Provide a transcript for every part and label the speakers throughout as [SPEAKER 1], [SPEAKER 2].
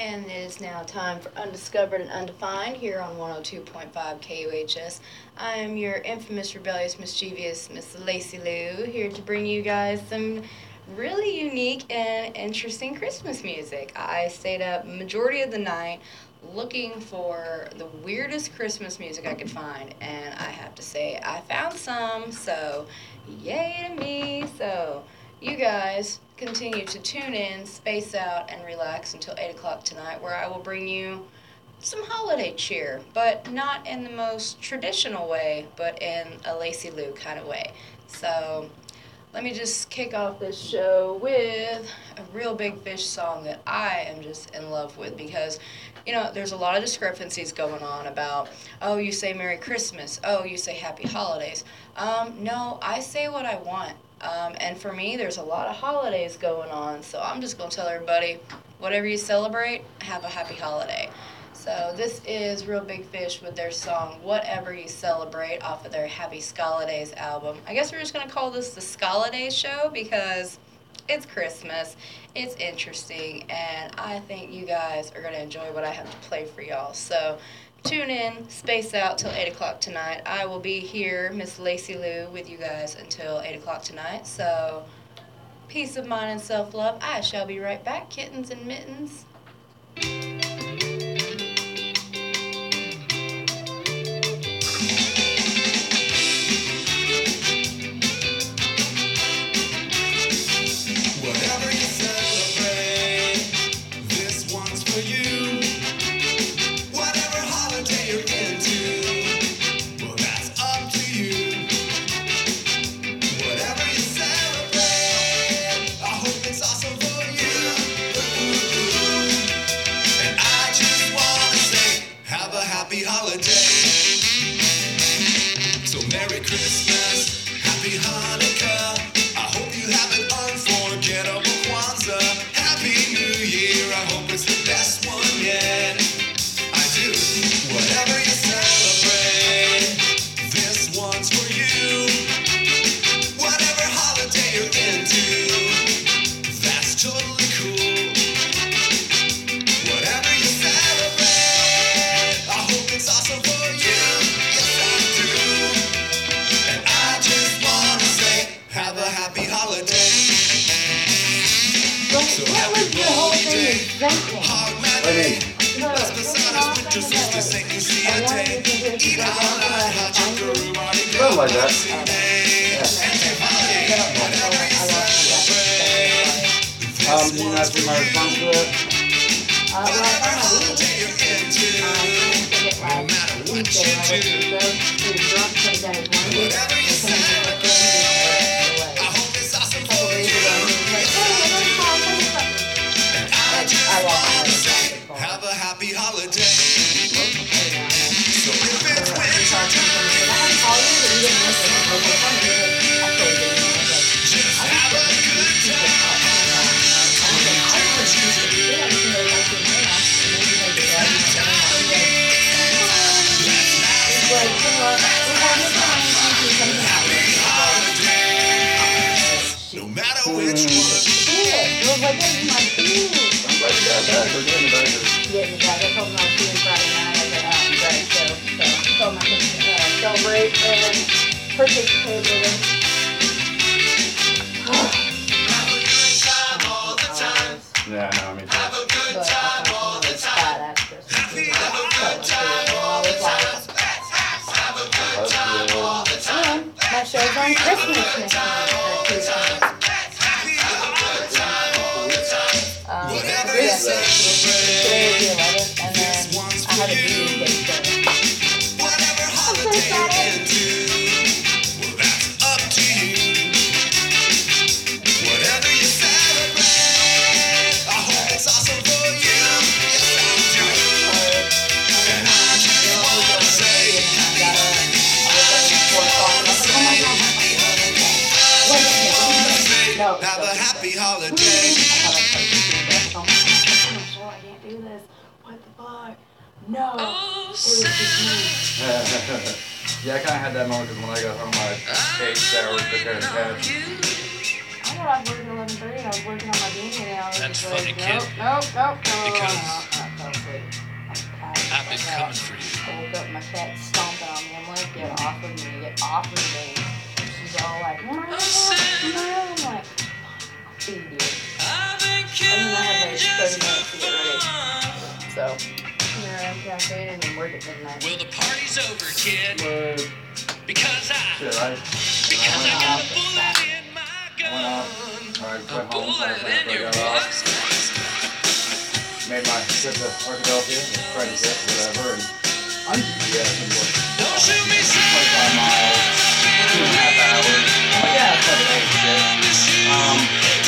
[SPEAKER 1] And it is now time for Undiscovered and Undefined here on 102.5 KUHS. I am your infamous, rebellious, mischievous Miss Lacey Lou here to bring you guys some really unique and interesting Christmas music. I stayed up majority of the night looking for the weirdest Christmas music I could find, and I have to say I found some. So, yay to me! So, you guys continue to tune in, space out, and relax until 8 o'clock tonight, where I will bring you some holiday cheer, but not in the most traditional way, but in a Lacey Lou kind of way. So, let me just kick off this show with a Reel Big Fish song that I am just in love with because, you know, there's a lot of discrepancies going on about, oh, you say Merry Christmas, oh, you say Happy Holidays. Um, no, I say what I want. Um, and for me, there's a lot of holidays going on, so I'm just going to tell everybody whatever you celebrate, have a happy holiday. So this is Reel Big Fish with their song Whatever You Celebrate off of their Happy Skalidays album. I guess we're just going to call this the Skalidays show because it's Christmas, it's interesting, and I think you guys are going to enjoy what I have to play for y'all. So tune in, space out till 8 o'clock tonight. I will be here, Miss Lacey Lou, with you guys until 8 o'clock tonight. So, peace of mind and self love. I shall be right back, kittens and mittens.
[SPEAKER 2] Something like that.
[SPEAKER 3] Whatever you celebrate,
[SPEAKER 2] Um, do you not see my response to it?
[SPEAKER 3] whatever holiday you're into, no matter what you do, whatever you celebrate, you
[SPEAKER 2] got back.
[SPEAKER 1] And participate with them.
[SPEAKER 3] Have a good time all the time.
[SPEAKER 2] Yeah, no, me too.
[SPEAKER 3] Have a good time all the time. Happy, have a good time all the time. Have a good time all the time.
[SPEAKER 1] My show's on Christmas next month, or Tuesday. No. It was just me.
[SPEAKER 2] yeah, I kind of had that moment because when I got home, I ate sour, took out a catch.
[SPEAKER 1] got off work at eleven thirty. I was working on my beanie and I was
[SPEAKER 4] That's
[SPEAKER 1] just
[SPEAKER 4] funny,
[SPEAKER 1] like,
[SPEAKER 4] kid.
[SPEAKER 1] nope, nope, nope, no,
[SPEAKER 4] Because
[SPEAKER 1] no, no, no, no. I'm tired.
[SPEAKER 4] I've been coming for you.
[SPEAKER 1] I woke up, my cat's stomping on me. I'm like, get off of me, get off of me. And she's all like, meow, meow. I'm like, feed you.
[SPEAKER 4] I've been
[SPEAKER 1] I mean, I have like 30 minutes to get ready. So, here I and then work at midnight.
[SPEAKER 4] Well, the party's over, kid. Because I,
[SPEAKER 2] shit, I,
[SPEAKER 4] because I got a bullet in my
[SPEAKER 2] I
[SPEAKER 4] gun.
[SPEAKER 2] I
[SPEAKER 4] A bullet in
[SPEAKER 2] I
[SPEAKER 4] your
[SPEAKER 2] off.
[SPEAKER 4] bus.
[SPEAKER 2] Made my trip to Arkadelphia, to get whatever, and on GPS
[SPEAKER 4] Don't shoot me,
[SPEAKER 2] 25 miles, two and a half hours. I'm like, yeah, it's fucking ain't shit. Um,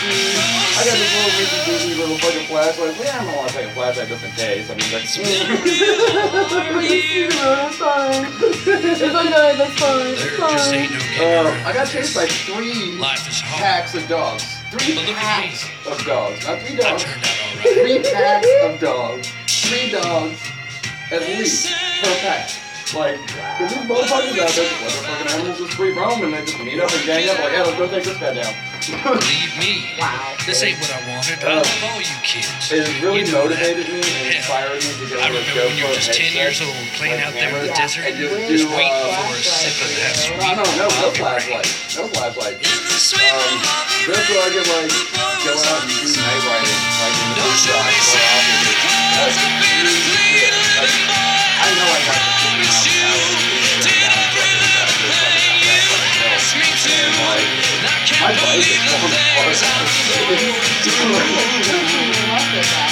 [SPEAKER 2] to. I got this little Ricky Disney little fucking flashlight. Well, yeah, I'm gonna want to take a flashlight just in case. I mean, that's. That's fine. It's okay, that's fine. It's fine.
[SPEAKER 4] ain't no getting
[SPEAKER 2] Uh, I got
[SPEAKER 4] this.
[SPEAKER 2] chased by three
[SPEAKER 4] Life is hard.
[SPEAKER 2] packs of dogs. Three
[SPEAKER 4] But look at
[SPEAKER 2] packs of dogs. Not three dogs.
[SPEAKER 4] turned out all right.
[SPEAKER 2] Three packs of dogs. Three dogs. At least per pack. Like, cause these motherfuckers out there, just let their fucking animals just free roam and they just meet up and gang up like, yeah, let's go take this guy down.
[SPEAKER 4] Believe me,
[SPEAKER 1] Wow.
[SPEAKER 4] this ain't what I wanted.
[SPEAKER 2] Uh,
[SPEAKER 4] I love all you kids.
[SPEAKER 2] It really
[SPEAKER 4] You know that.
[SPEAKER 2] motivated me and
[SPEAKER 4] Yeah.
[SPEAKER 2] inspired me to go
[SPEAKER 4] I
[SPEAKER 2] to
[SPEAKER 4] remember when you were just 10 years old, playing
[SPEAKER 2] like
[SPEAKER 4] out there in the
[SPEAKER 2] cameras,
[SPEAKER 4] desert,
[SPEAKER 2] and just
[SPEAKER 1] With
[SPEAKER 2] do,
[SPEAKER 4] waiting
[SPEAKER 2] uh,
[SPEAKER 4] for a sip of that
[SPEAKER 1] flashlight.
[SPEAKER 4] sweet
[SPEAKER 2] I don't know, no flashlight. No flashlight.
[SPEAKER 4] In the sweet
[SPEAKER 2] Um,
[SPEAKER 4] Bobby
[SPEAKER 2] Just so I
[SPEAKER 4] Ray.
[SPEAKER 2] could like go out and do night riding, like in the
[SPEAKER 4] Don't
[SPEAKER 2] beach
[SPEAKER 4] show
[SPEAKER 2] shop
[SPEAKER 4] me
[SPEAKER 2] more often.
[SPEAKER 4] Cause I've been a clean
[SPEAKER 2] Like. I know I got to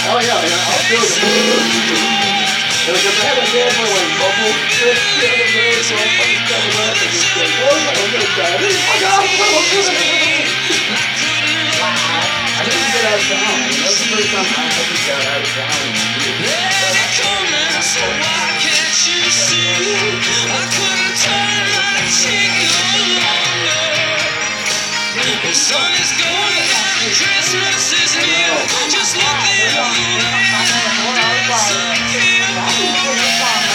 [SPEAKER 2] Oh yeah, I'll feel it. And I had a dad for like bubble trip the other day, so I fucking covered up and just like, my god, fuck off, I didn't get out of town. That's the first time I ever got out of town.
[SPEAKER 4] Let it come now, so? I couldn't Just look the other way. Like here.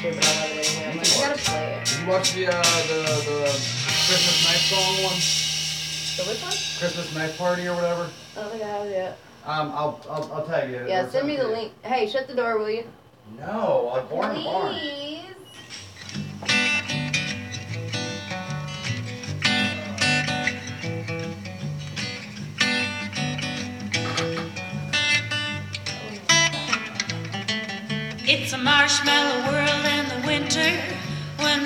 [SPEAKER 1] Played last year, but I love it anyway. I'm like, I gotta play it.
[SPEAKER 2] Did you watch the uh, the the Christmas night song one?
[SPEAKER 1] So which one?
[SPEAKER 2] Christmas night party or whatever?
[SPEAKER 1] I don't think I have it yet.
[SPEAKER 2] Um, I'll I'll, I'll tag you.
[SPEAKER 1] Yeah, send me the
[SPEAKER 2] something.
[SPEAKER 1] link. Hey, shut the door, will you?
[SPEAKER 2] No, I'm born in a barn.
[SPEAKER 1] Please.
[SPEAKER 5] It's a marshmallow world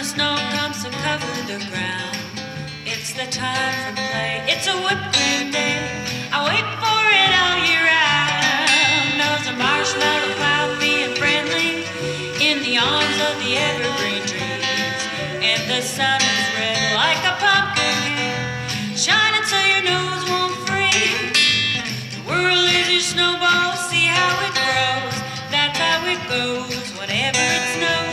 [SPEAKER 5] snow comes to cover the ground. It's the time for play. It's a whipped cream day. I wait for it all year round. Knows a marshmallow cloud being friendly in the arms of the evergreen trees. And the sun is red like a pumpkin, shining so your nose won't freeze. The world is your snowball, see how it grows. That's how it goes whenever it snows.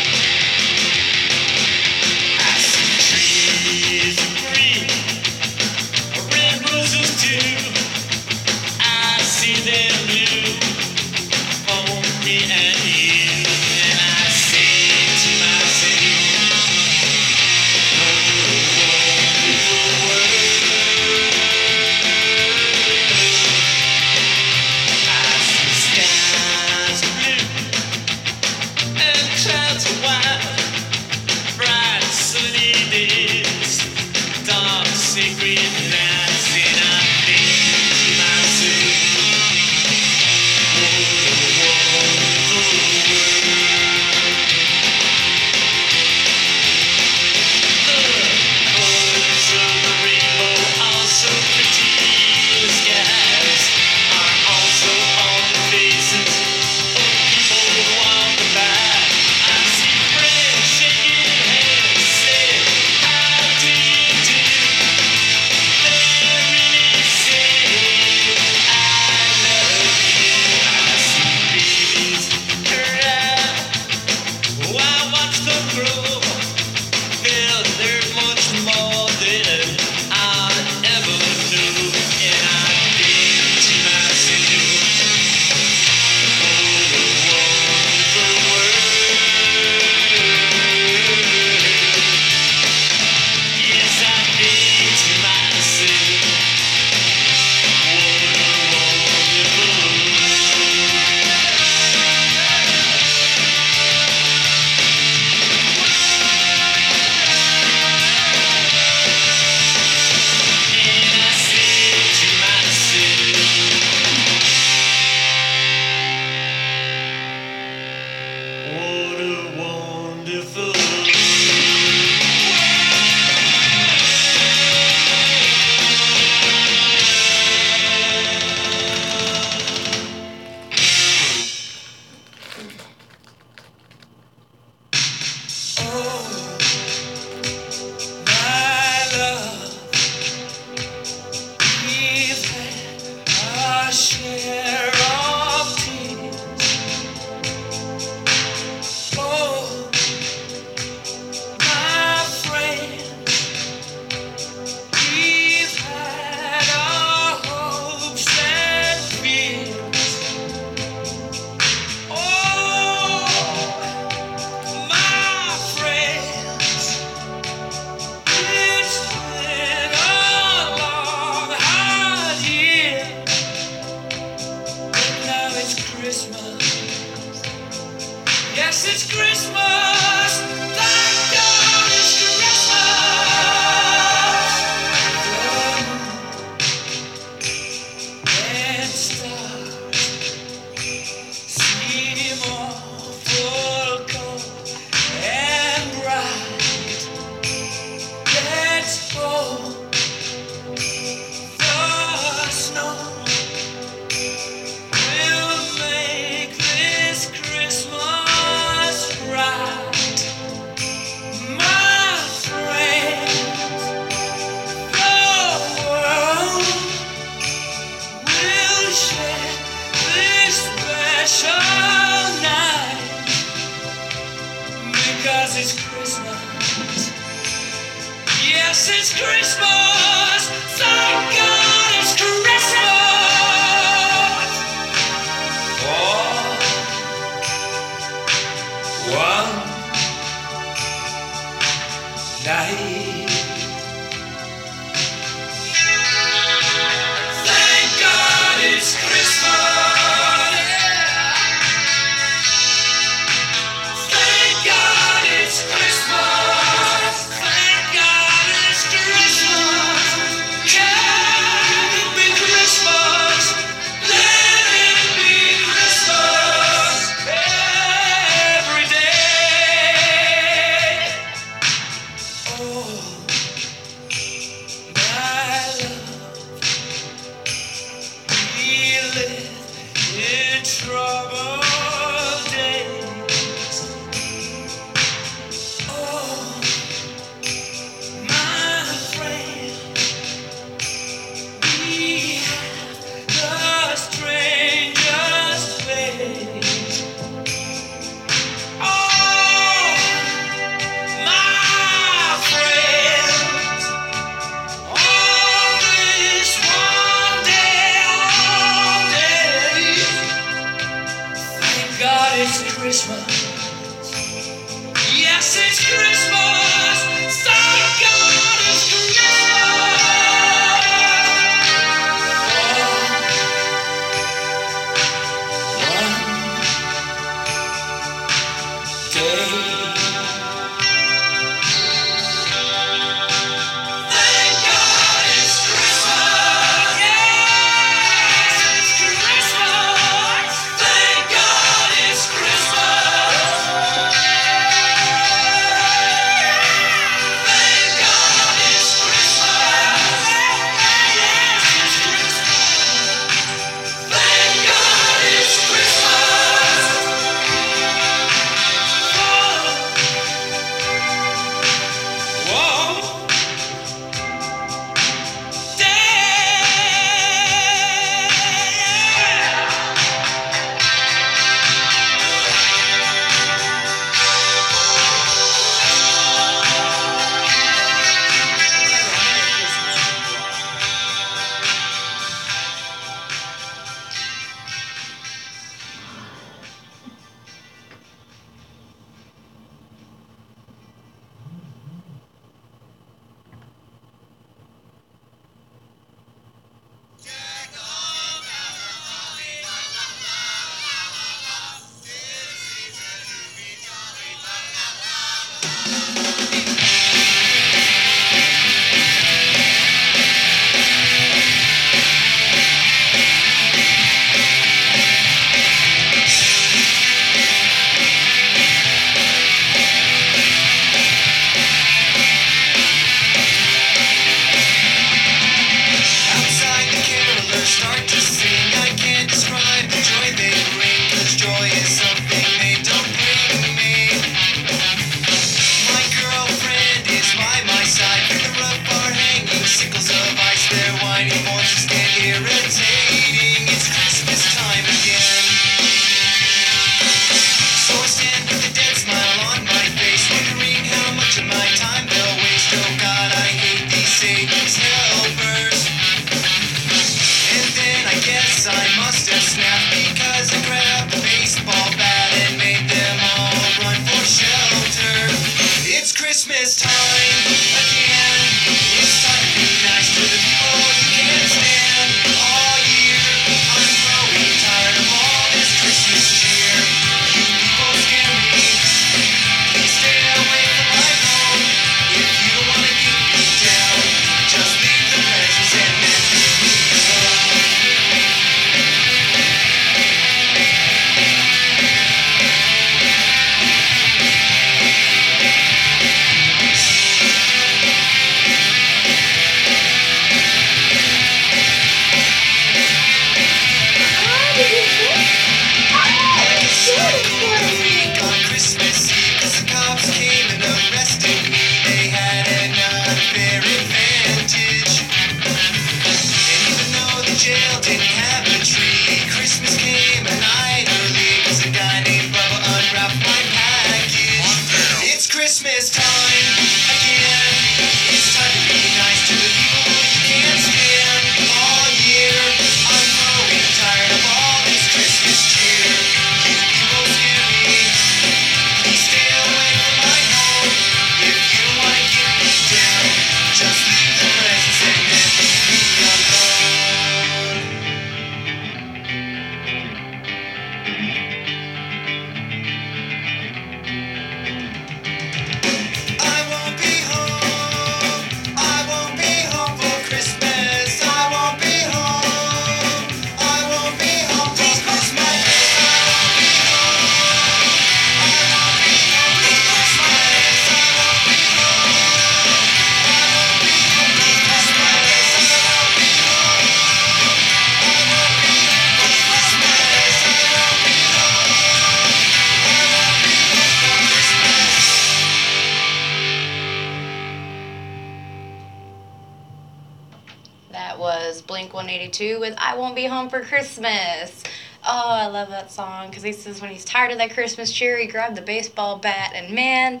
[SPEAKER 4] Tired of
[SPEAKER 1] that Christmas cheer, he grabbed the baseball bat, and man,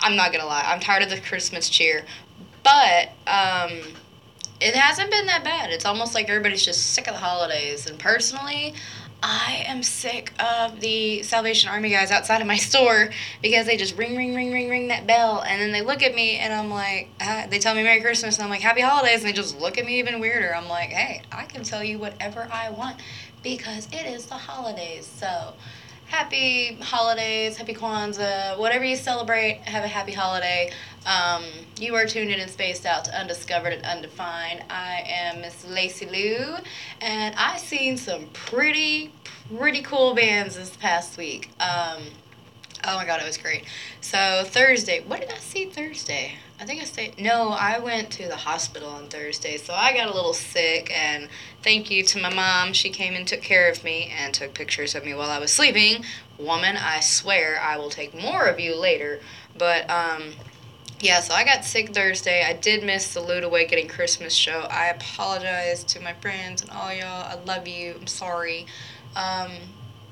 [SPEAKER 1] I'm not gonna lie, I'm tired of the Christmas cheer. But um, it hasn't been that bad. It's almost like everybody's just sick of the holidays. And personally, I am sick of the Salvation Army guys outside of my store because they just ring, ring, ring, ring, ring that bell, and then they look at me and I'm like, uh, they tell me Merry Christmas, and I'm like, Happy Holidays, and they just look at me even weirder. I'm like, hey, I can tell you whatever I want because it is the holidays. So, happy holidays, happy Kwanzaa, whatever you celebrate, have a happy holiday. Um, you are tuned in and spaced out to Undiscovered and Undefined. I am Miss Lacey Lou, and I've seen some pretty, pretty cool bands this past week. Um, oh my god, it was great. So Thursday, what did I see Thursday? I think I stayed. No, I went to the hospital on Thursday, so I got a little sick. And thank you to my mom, she came and took care of me and took pictures of me while I was sleeping. Woman, I swear I will take more of you later. But um, yeah, so I got sick Thursday. I did miss the Lewd Awakening Christmas show. I apologize to my friends and all y'all. I love you. I'm sorry. Um,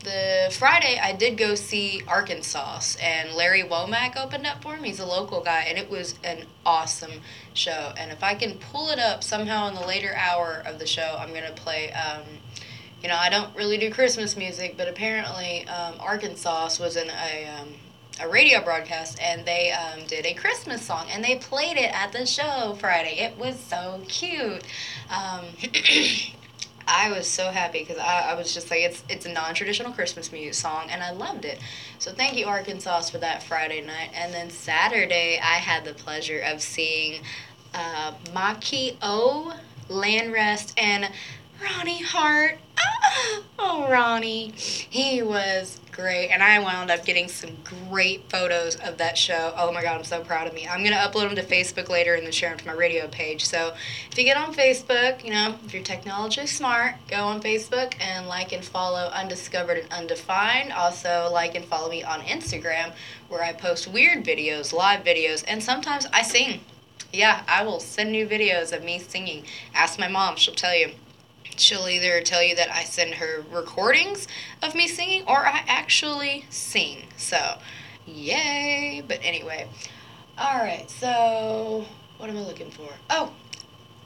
[SPEAKER 1] the Friday, I did go see Arkansauce, and Larry Womack opened up for him. He's a local guy, and it was an awesome show. And if I can pull it up somehow in the later hour of the show, I'm gonna play. Um, you know, I don't really do Christmas music, but apparently um, Arkansauce was in a um, a radio broadcast, and they um, did a Christmas song, and they played it at the show Friday. It was so cute. I was so happy because I, I was just like it's it's a non-traditional Christmas music song and I loved it. So thank you Arkansauce for that Friday night. And then Saturday I had the pleasure of seeing uh, Maki O, Landrest, and Ronnie Heart. Ah, oh Ronnie, he was great, and I wound up getting some great photos of that show. Oh my god, I'm so proud of me. I'm gonna upload them to Facebook later and then share them to my radio page. So if you get on Facebook, you know, if you're technology smart, go on Facebook and like and follow Undiscovered and Undefined. Also, like and follow me on Instagram, where I post weird videos, live videos, and sometimes I sing. Yeah, I will send you videos of me singing. Ask my mom, she'll tell you she'll either tell you that I send her recordings of me singing or I actually sing. So, yay. But anyway, all right. So, what am I looking for? Oh,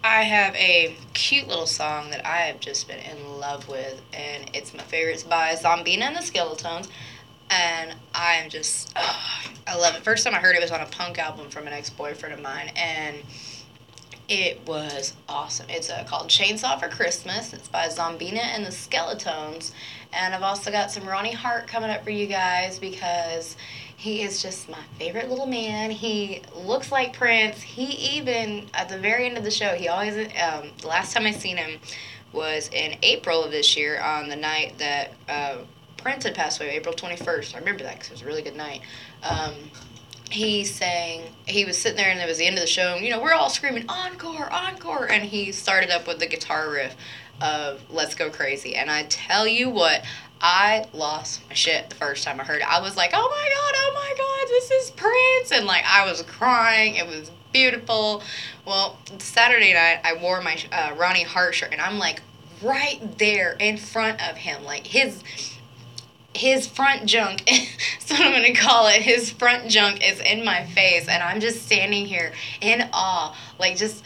[SPEAKER 1] I have a cute little song that I have just been in love with, and it's my favorite. It's by Zombina and the Skeletones. And I'm just, oh, I love it. First time I heard it was on a punk album from an ex boyfriend of mine, and it was awesome. It's uh, called Chainsaw for Christmas. It's by Zombina and the Skeletones. And I've also got some Ronnie Heart coming up for you guys because he is just my favorite little man. He looks like Prince. He even, at the very end of the show, he always, um, the last time I seen him was in April of this year on the night that uh, Prince had passed away, April 21st. I remember that because it was a really good night. Um, he sang he was sitting there and it was the end of the show and you know we're all screaming encore encore and he started up with the guitar riff of let's go crazy. And i tell you what i lost my shit the first time i heard it. I was like oh my god oh my god this is prince! And like i was crying. It was beautiful. Well saturday night i wore my uh, ronnie heart shirt and i'm like right there in front of him. Like his his front junk that's what i'm gonna call it his front junk is in my face and i'm just standing here in awe like just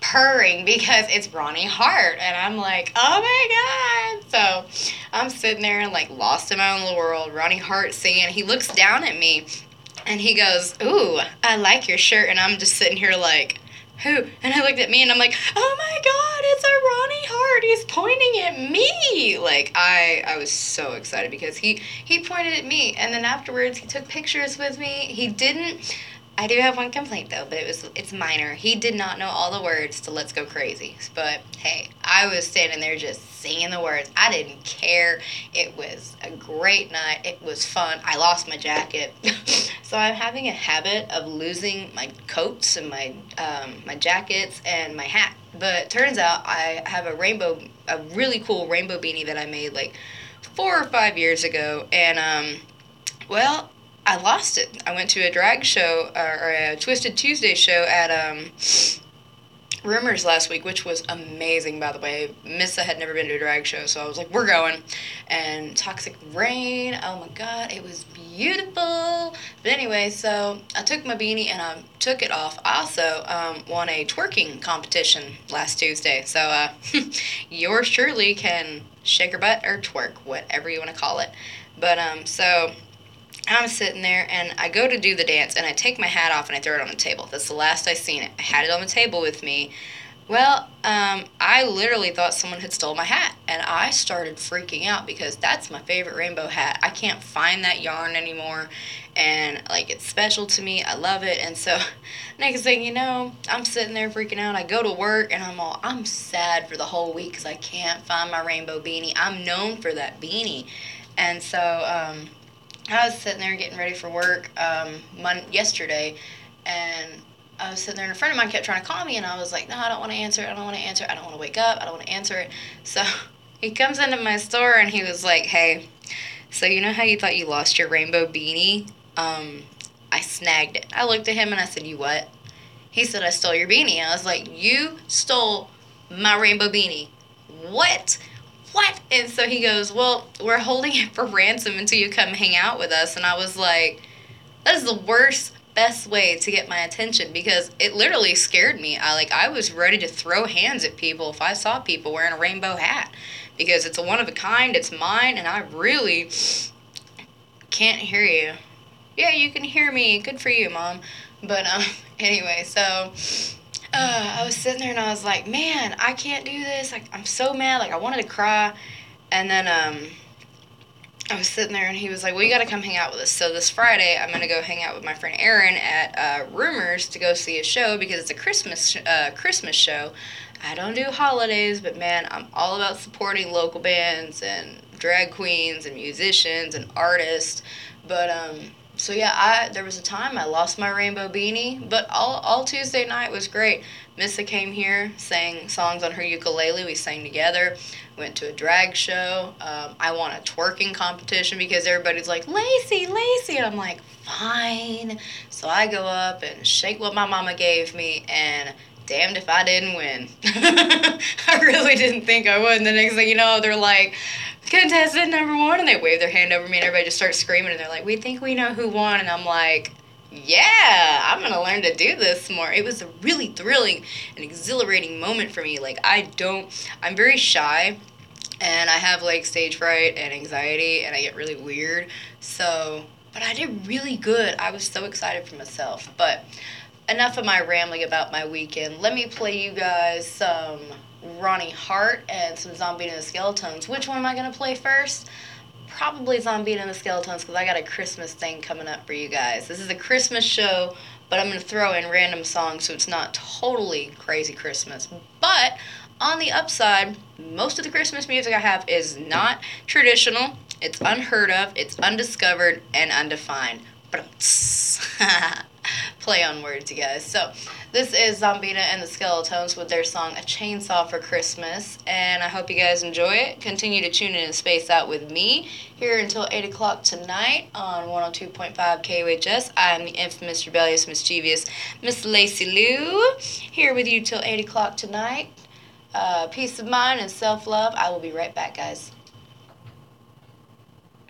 [SPEAKER 1] purring because it's ronnie heart and i'm like oh my god. So i'm sitting there and like lost in my own little world ronnie heart singing. He looks down at me and he goes ooh i like your shirt and i'm just sitting here like who? And I looked at me and I'm like, oh my god, it's a Ronnie Heart. He's pointing at me. Like I, I was so excited because he he pointed at me, and then afterwards he took pictures with me. He didn't. I do have one complaint though, but it was it's minor. He did not know all the words to "Let's Go Crazy," but hey, I was standing there just singing the words. I didn't care. It was a great night. It was fun. I lost my jacket, so I'm having a habit of losing my coats and my um, my jackets and my hat. But turns out I have a rainbow, a really cool rainbow beanie that I made like four or five years ago, and um, well, I lost it. I went to a drag show uh, or a Twisted Tuesday show at um Rumors last week, which was amazing, by the way. Missa had never been to a drag show, so I was like, we're going. And Toxic Rain, oh my god, it was beautiful. But anyway, so I took my beanie and I took it off. I also um, won a twerking competition last Tuesday, so uh, yours truly can shake her butt or twerk, whatever you want to call it. But um, so I'm sitting there and I go to do the dance and I take my hat off and I throw it on the table. That's the last I seen it. I had it on the table with me. Well, um, I literally thought someone had stole my hat and I started freaking out because that's my favorite rainbow hat. I can't find that yarn anymore and like it's special to me. I love it. And so next thing you know, I'm sitting there freaking out. I go to work and I'm all I'm sad for the whole week cuz I can't find my rainbow beanie. I'm known for that beanie. And so um I was sitting there getting ready for work um, mon- yesterday, and I was sitting there, and a friend of mine kept trying to call me, and I was like, no, I don't want to answer it. I don't want to answer. I don't want to wake up. I don't want to answer it. So he comes into my store, and he was like, hey, so you know how you thought you lost your rainbow beanie? Um, I snagged it. I looked at him, and I said, you what? He said, I stole your beanie. I was like, you stole my rainbow beanie. What? What? And so he goes, well, we're holding it for ransom until you come hang out with us. And I was like, that is the worst, best way to get my attention because it literally scared me. I like, I was ready to throw hands at people if I saw people wearing a rainbow hat because it's a one of a kind, it's mine, and I really can't hear you. Yeah, you can hear me. Good for you, mom. But um, anyway, so uh, I was sitting there and I was like, man, I can't do this. Like, I'm so mad. Like, I wanted to cry. And then um, I was sitting there and he was like, well, you got to come hang out with us. So this Friday, I'm going to go hang out with my friend Aaron at uh, Rumors to go see a show because it's a Christmas uh, Christmas show. I don't do holidays, but man, I'm all about supporting local bands and drag queens and musicians and artists. But um, so yeah, I there was a time I lost my rainbow beanie, but all all Tuesday night was great. Missa came here, sang songs on her ukulele. We sang together. Went to a drag show. Um, I won a twerking competition because everybody's like Lacey, Lacey, and I'm like fine. So I go up and shake what my mama gave me, and damned if I didn't win. I really didn't think I would. And the next thing you know, they're like, contestant number one, and they wave their hand over me, and everybody just starts screaming, and they're like, we think we know who won, and I'm like, yeah, I'm gonna learn to do this more. It was a really thrilling and exhilarating moment for me. Like, I don't, I'm very shy, and I have like stage fright and anxiety, and I get really weird. So, but I did really good. I was so excited for myself. But enough of my rambling about my weekend. Let me play you guys some Ronnie Heart and some Zombie and the Skeletones. Which one am I gonna play first? Probably Zombie and the Skeletones because I got a Christmas thing coming up for you guys. This is a Christmas show, but I'm gonna throw in random songs so it's not totally crazy Christmas. But on the upside, most of the Christmas music I have is not traditional. It's unheard of, it's undiscovered, and undefined. But play on words, you guys. So, this is Zombina and the Skeletones with their song A Chainsaw for Christmas. And I hope you guys enjoy it. Continue to tune in and space out with me here until 8 o'clock tonight on 102.5 KUHS. I'm the infamous, rebellious, mischievous Miss Lacey Lou here with you till 8 o'clock tonight. Uh, peace of mind and self love. I will be right back, guys.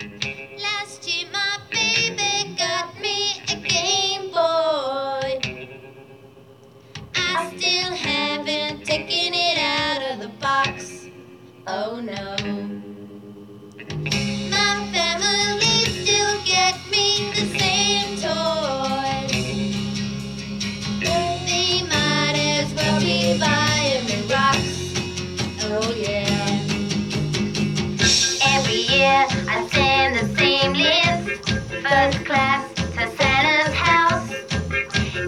[SPEAKER 6] Last year my baby got me a Game Boy. I still haven't taken it out of the box. Oh no. My family still get me the same toys. They might as well be buying year I send the same list, first class to Santa's house.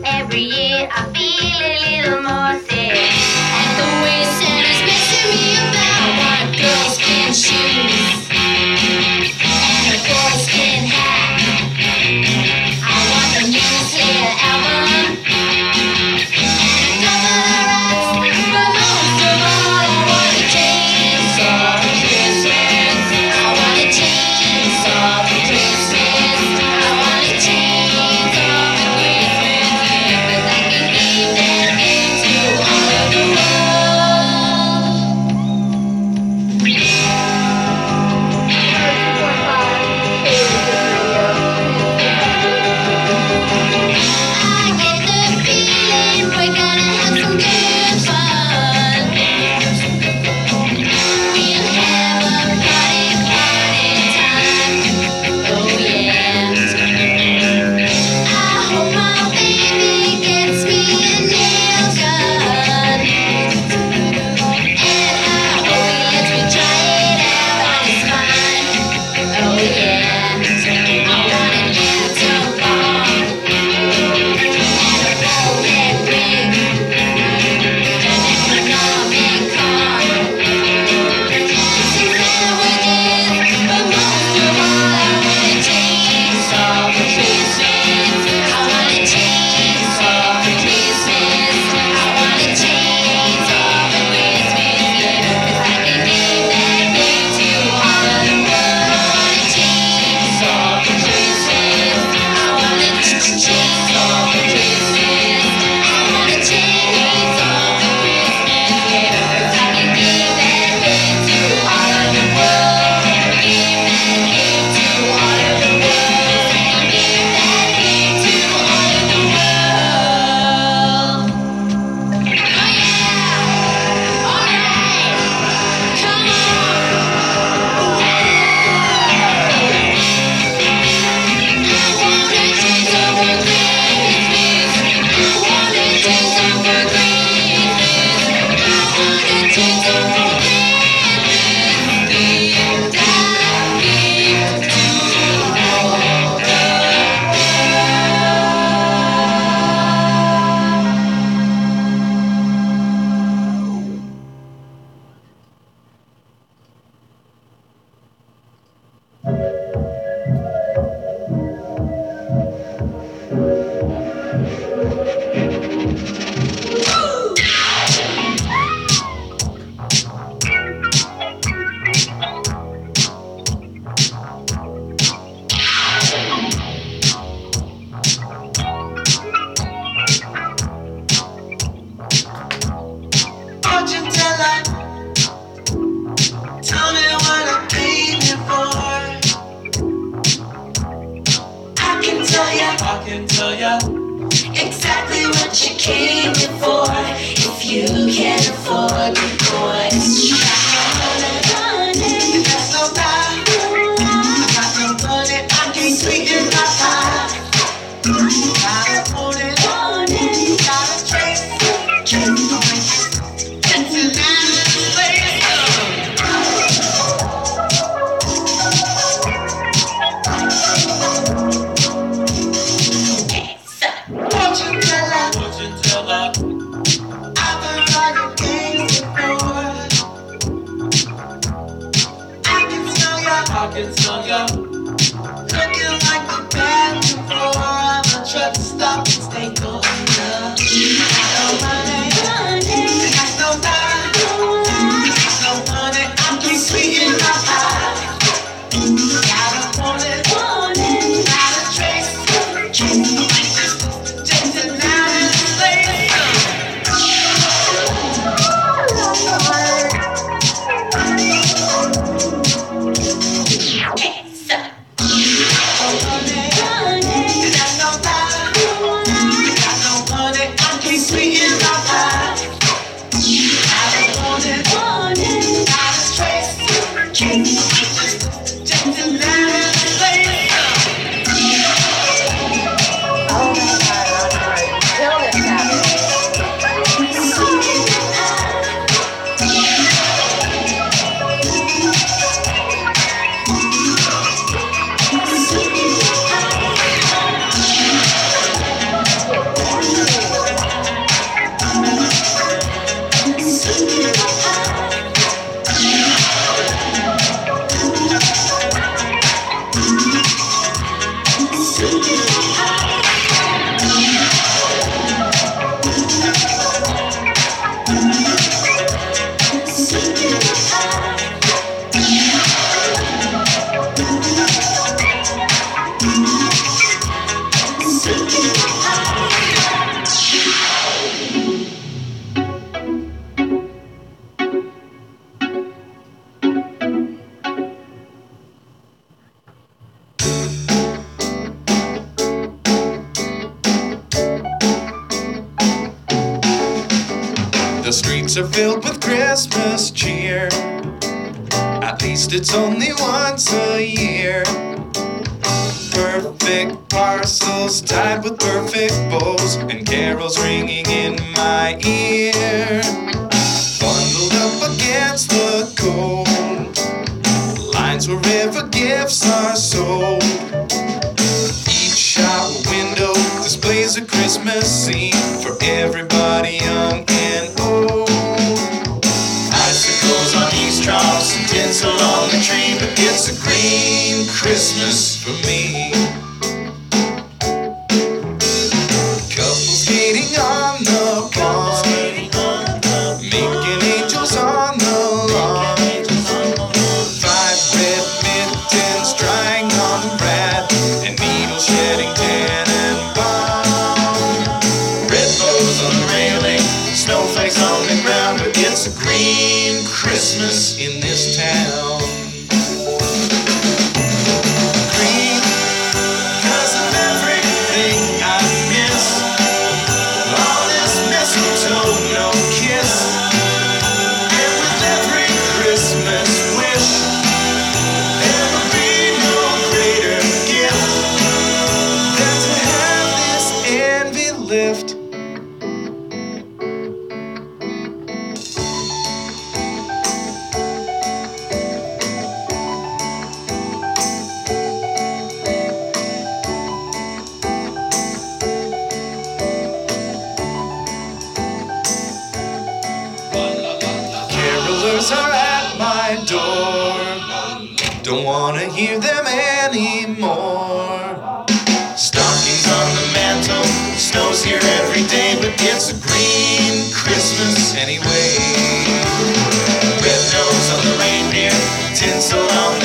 [SPEAKER 6] Every year I feel a little more sick. And the way Santa's messing me about, girlskin shoes
[SPEAKER 3] streets are filled with Christmas cheer. At least it's only once a year. Perfect parcels tied with perfect bows, and carols ringing in my ear. Bundled up against the cold, lines wherever gifts are sold. Each shop window displays a Christmas scene for everybody young Christmas
[SPEAKER 6] food.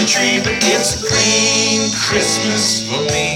[SPEAKER 6] Tree, but it's a green Christmas for me.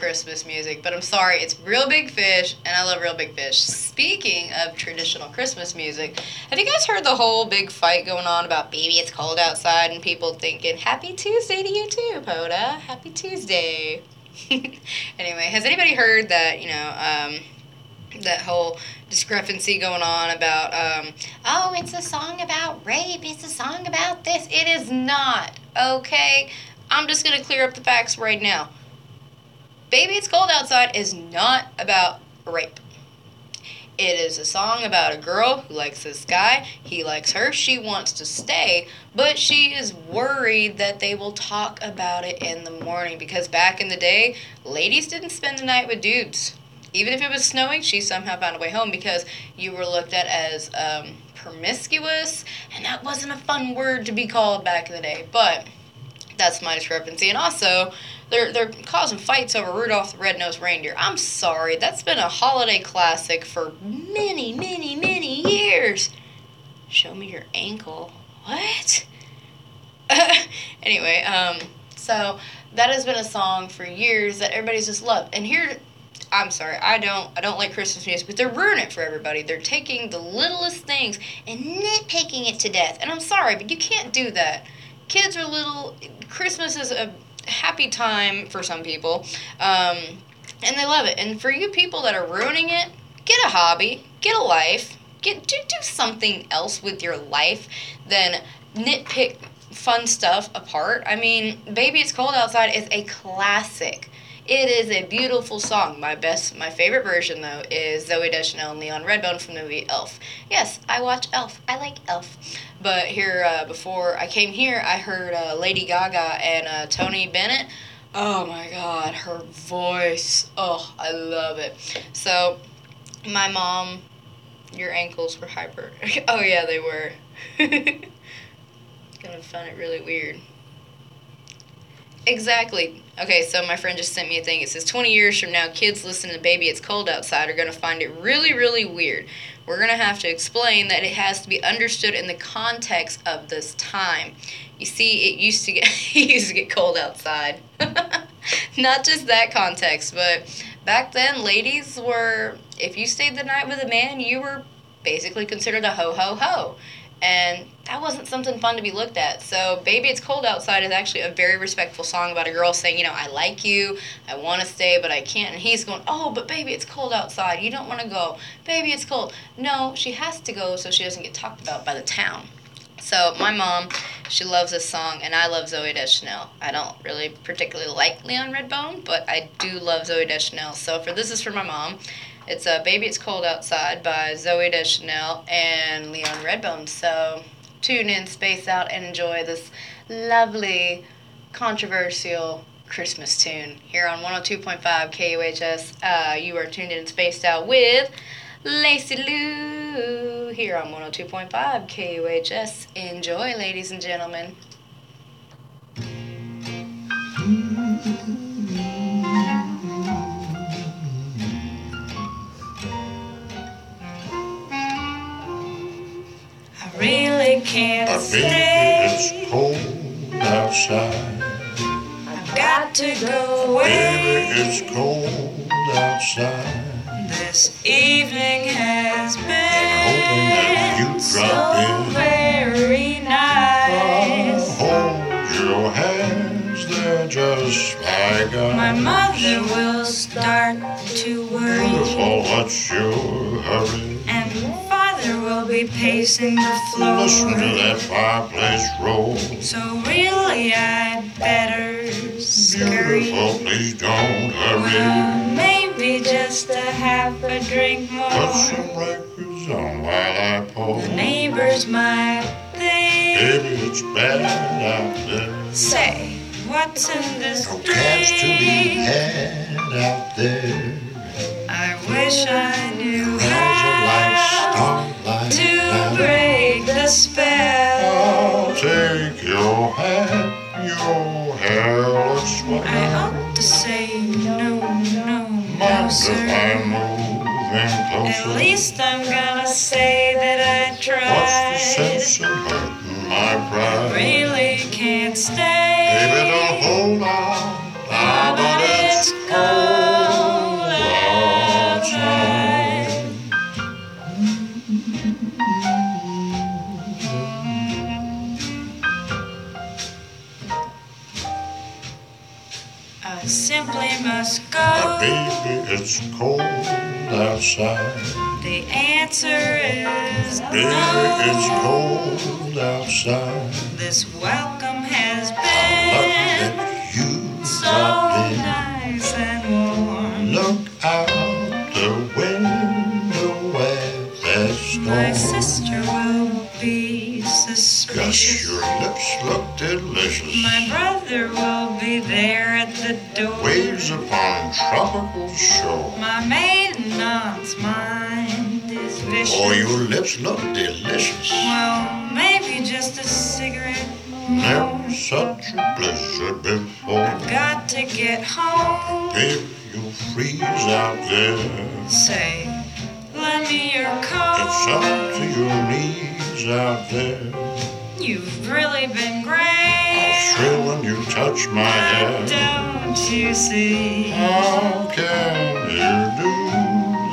[SPEAKER 7] Christmas
[SPEAKER 1] music, but I'm sorry, it's Reel Big Fish, and I love Reel Big Fish. Speaking of traditional Christmas music, have you guys heard the whole big fight going on about baby it's cold outside and people thinking, Happy Tuesday to you too, Poda? Happy Tuesday. anyway, has anybody heard that, you know, um, that whole discrepancy going on about um, oh it's a song about rape it's a song about this it is not okay i'm just going to clear up the facts right now baby it's cold outside is not about rape it is a song about a girl who likes this guy. He likes her. She wants to stay, but she is worried that they will talk about it in the morning because back in the day, ladies didn't spend the night with dudes. Even if it was snowing, she somehow found a way home because you were looked at as um, promiscuous, and that wasn't a fun word to be called back in the day. But that's my discrepancy. And also, they're they're causing fights over Rudolph the Red-Nosed Reindeer. I'm sorry, that's been a holiday classic for many, many, many years. Show me your ankle. What? anyway, um, so that has been a song for years that everybody's just loved. And here, I'm sorry, I don't, I don't like Christmas music, but they're ruining it for everybody. They're taking the littlest things and nitpicking it to death. And I'm sorry, but you can't do that. Kids are little. Christmas is a happy time for some people, um, and they love it. And for you people that are ruining it, get a hobby, get a life, get do, do something else with your life than nitpick fun stuff apart. I mean, Baby It's Cold Outside is a classic. It is a beautiful song. My best, my favorite version though is Zooey Deschanel and Leon Redbone from the movie Elf. Yes, I watch Elf. I like Elf. But here, uh, before I came here, I heard uh, Lady Gaga and uh, Tony Bennett. Oh my God, her voice. Oh, I love it. So, my mom, your ankles were hyper. oh yeah, they were. Gonna find it really weird. Exactly. Okay, so my friend just sent me a thing. It says 20 years from now, kids listening to Baby It's Cold Outside are going to find it really, really weird. We're going to have to explain that it has to be understood in the context of this time. You see, it used to get it used to get cold outside. Not just that context, but back then, ladies were if you stayed the night with a man, you were basically considered a ho ho ho. And that wasn't something fun to be looked at. So, Baby It's Cold Outside is actually a very respectful song about a girl saying, you know, I like you, I want to stay, but I can't. And he's going, oh, but baby, it's cold outside. You don't want to go. Baby, it's cold. No, she has to go so she doesn't get talked about by the town. So, my mom, she loves this song, and I love Zooey Deschanel. I don't really particularly like Leon Redbone, but I do love Zooey Deschanel. So, for this is for my mom. It's uh, Baby It's Cold Outside by Zooey Deschanel and Leon Redbone. So tune in, space out, and enjoy this lovely, controversial Christmas tune here on 102.5 KUHS. Uh, you are tuned in and spaced out with Lacey Lou here on 102.5 KUHS. Enjoy, ladies and gentlemen.
[SPEAKER 5] Really can't
[SPEAKER 8] baby,
[SPEAKER 5] stay.
[SPEAKER 8] it's cold outside.
[SPEAKER 5] I've got to go away.
[SPEAKER 8] Baby, it's cold outside.
[SPEAKER 5] This evening has
[SPEAKER 8] hoping that
[SPEAKER 5] been
[SPEAKER 8] you
[SPEAKER 5] so
[SPEAKER 8] drop in.
[SPEAKER 5] very nice.
[SPEAKER 8] Oh, hold your hands, they're just like
[SPEAKER 5] My
[SPEAKER 8] ice.
[SPEAKER 5] mother will start to worry,
[SPEAKER 8] Beautiful, what's your hurry?
[SPEAKER 5] and father will be pacing the floor.
[SPEAKER 8] Listen to that fireplace roll.
[SPEAKER 5] So really, I'd better scurry.
[SPEAKER 8] Beautiful, please don't
[SPEAKER 5] Well,
[SPEAKER 8] hurry.
[SPEAKER 5] maybe just a half a drink more.
[SPEAKER 8] Put some records on while I pour.
[SPEAKER 5] The neighbors might think.
[SPEAKER 8] Baby, it's bad out there.
[SPEAKER 5] Say, what's in this
[SPEAKER 8] No cash to be had out there.
[SPEAKER 5] I wish I knew
[SPEAKER 8] Rise it like
[SPEAKER 5] how to break the spell.
[SPEAKER 8] Oh, take your hat, your hair looks
[SPEAKER 5] I ought to say no, no, no, sir.
[SPEAKER 8] I'm moving
[SPEAKER 5] At least I'm gonna say that I
[SPEAKER 8] What's the sense in hurting my pride?
[SPEAKER 5] Really can't stay.
[SPEAKER 8] Baby, don't hold on.
[SPEAKER 5] Must
[SPEAKER 8] But
[SPEAKER 5] go.
[SPEAKER 8] baby, it's cold outside.
[SPEAKER 5] The answer is
[SPEAKER 8] Baby, it's cold outside.
[SPEAKER 5] This welcome has been
[SPEAKER 8] you
[SPEAKER 5] so nice and warm.
[SPEAKER 8] Look out the window where there's
[SPEAKER 5] My
[SPEAKER 8] storm.
[SPEAKER 5] Suspicious.
[SPEAKER 8] your lips look delicious.
[SPEAKER 5] My brother will be there at the door.
[SPEAKER 8] Waves upon tropical shore.
[SPEAKER 5] My maiden aunt's mind is vicious.
[SPEAKER 8] Oh, your lips look delicious.
[SPEAKER 5] Well, maybe just a cigarette.
[SPEAKER 8] Never such a blizzard before.
[SPEAKER 5] I've got to get home.
[SPEAKER 8] Baby, you'll freeze out there.
[SPEAKER 5] Say, lend me your coat.
[SPEAKER 8] It's up to your knees out there.
[SPEAKER 5] You've really been great.
[SPEAKER 8] I'll
[SPEAKER 5] great.
[SPEAKER 8] thrill when you touch my hair.
[SPEAKER 5] Don't you see?
[SPEAKER 8] How can you do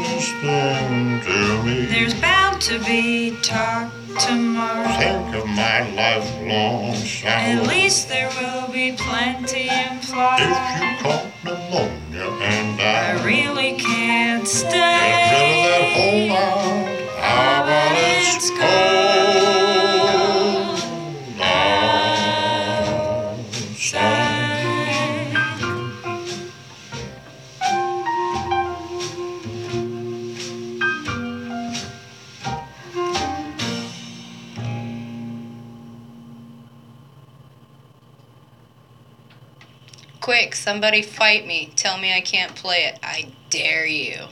[SPEAKER 8] this thing to me?
[SPEAKER 5] There's bound to be talk tomorrow.
[SPEAKER 8] Think of my lifelong sorrow.
[SPEAKER 5] At least there will be plenty in
[SPEAKER 8] If you caught pneumonia and
[SPEAKER 5] I
[SPEAKER 8] I
[SPEAKER 5] really can't
[SPEAKER 8] get rid of that
[SPEAKER 5] stay.
[SPEAKER 8] whole out, how about it's cold
[SPEAKER 1] Quick, somebody fight me. Tell me I can't play it. I dare you.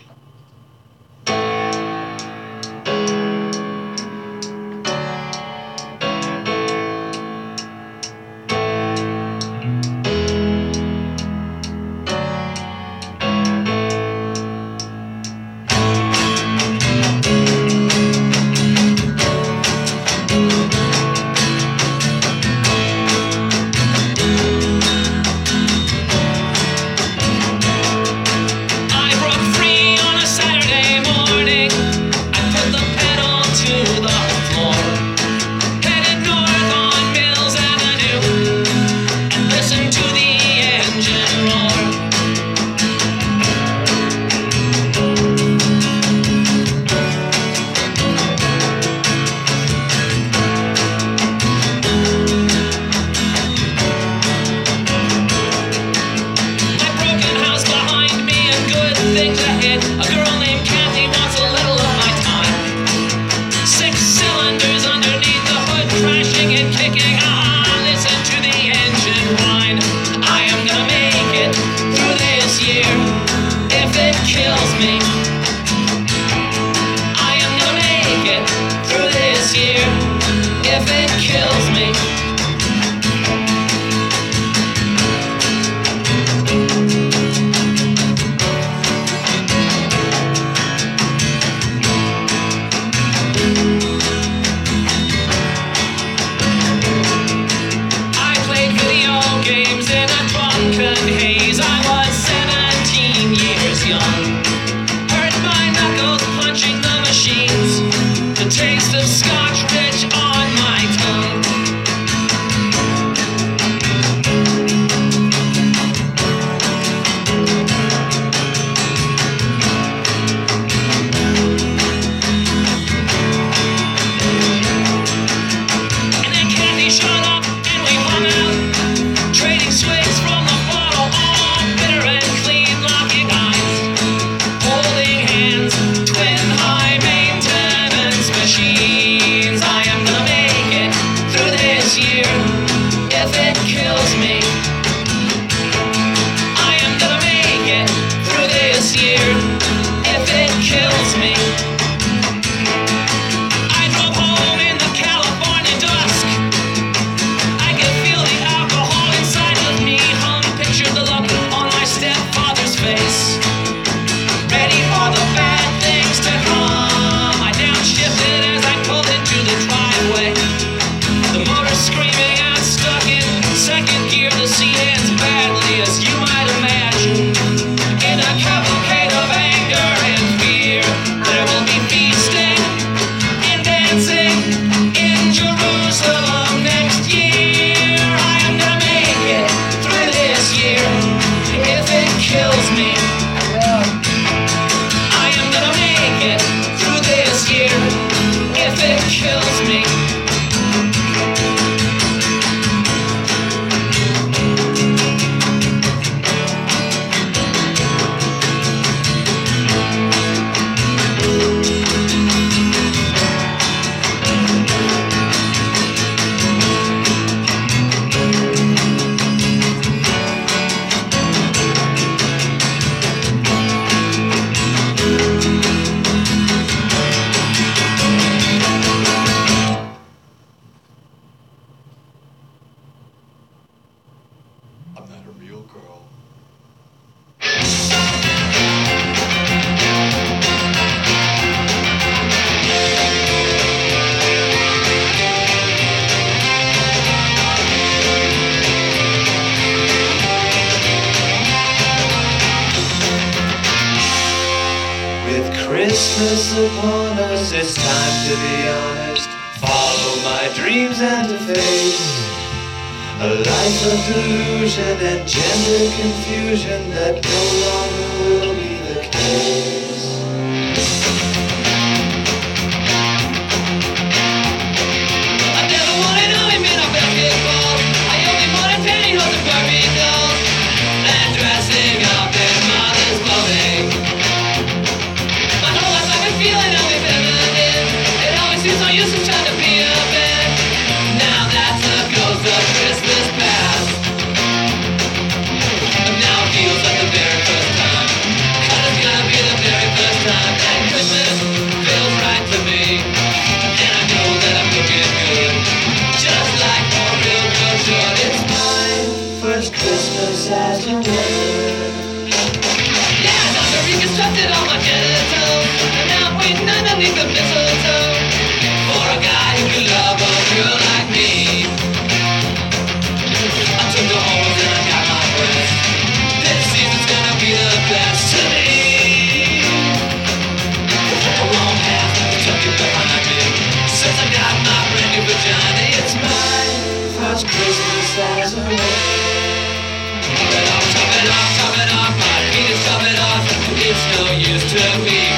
[SPEAKER 3] It's no
[SPEAKER 4] use to me.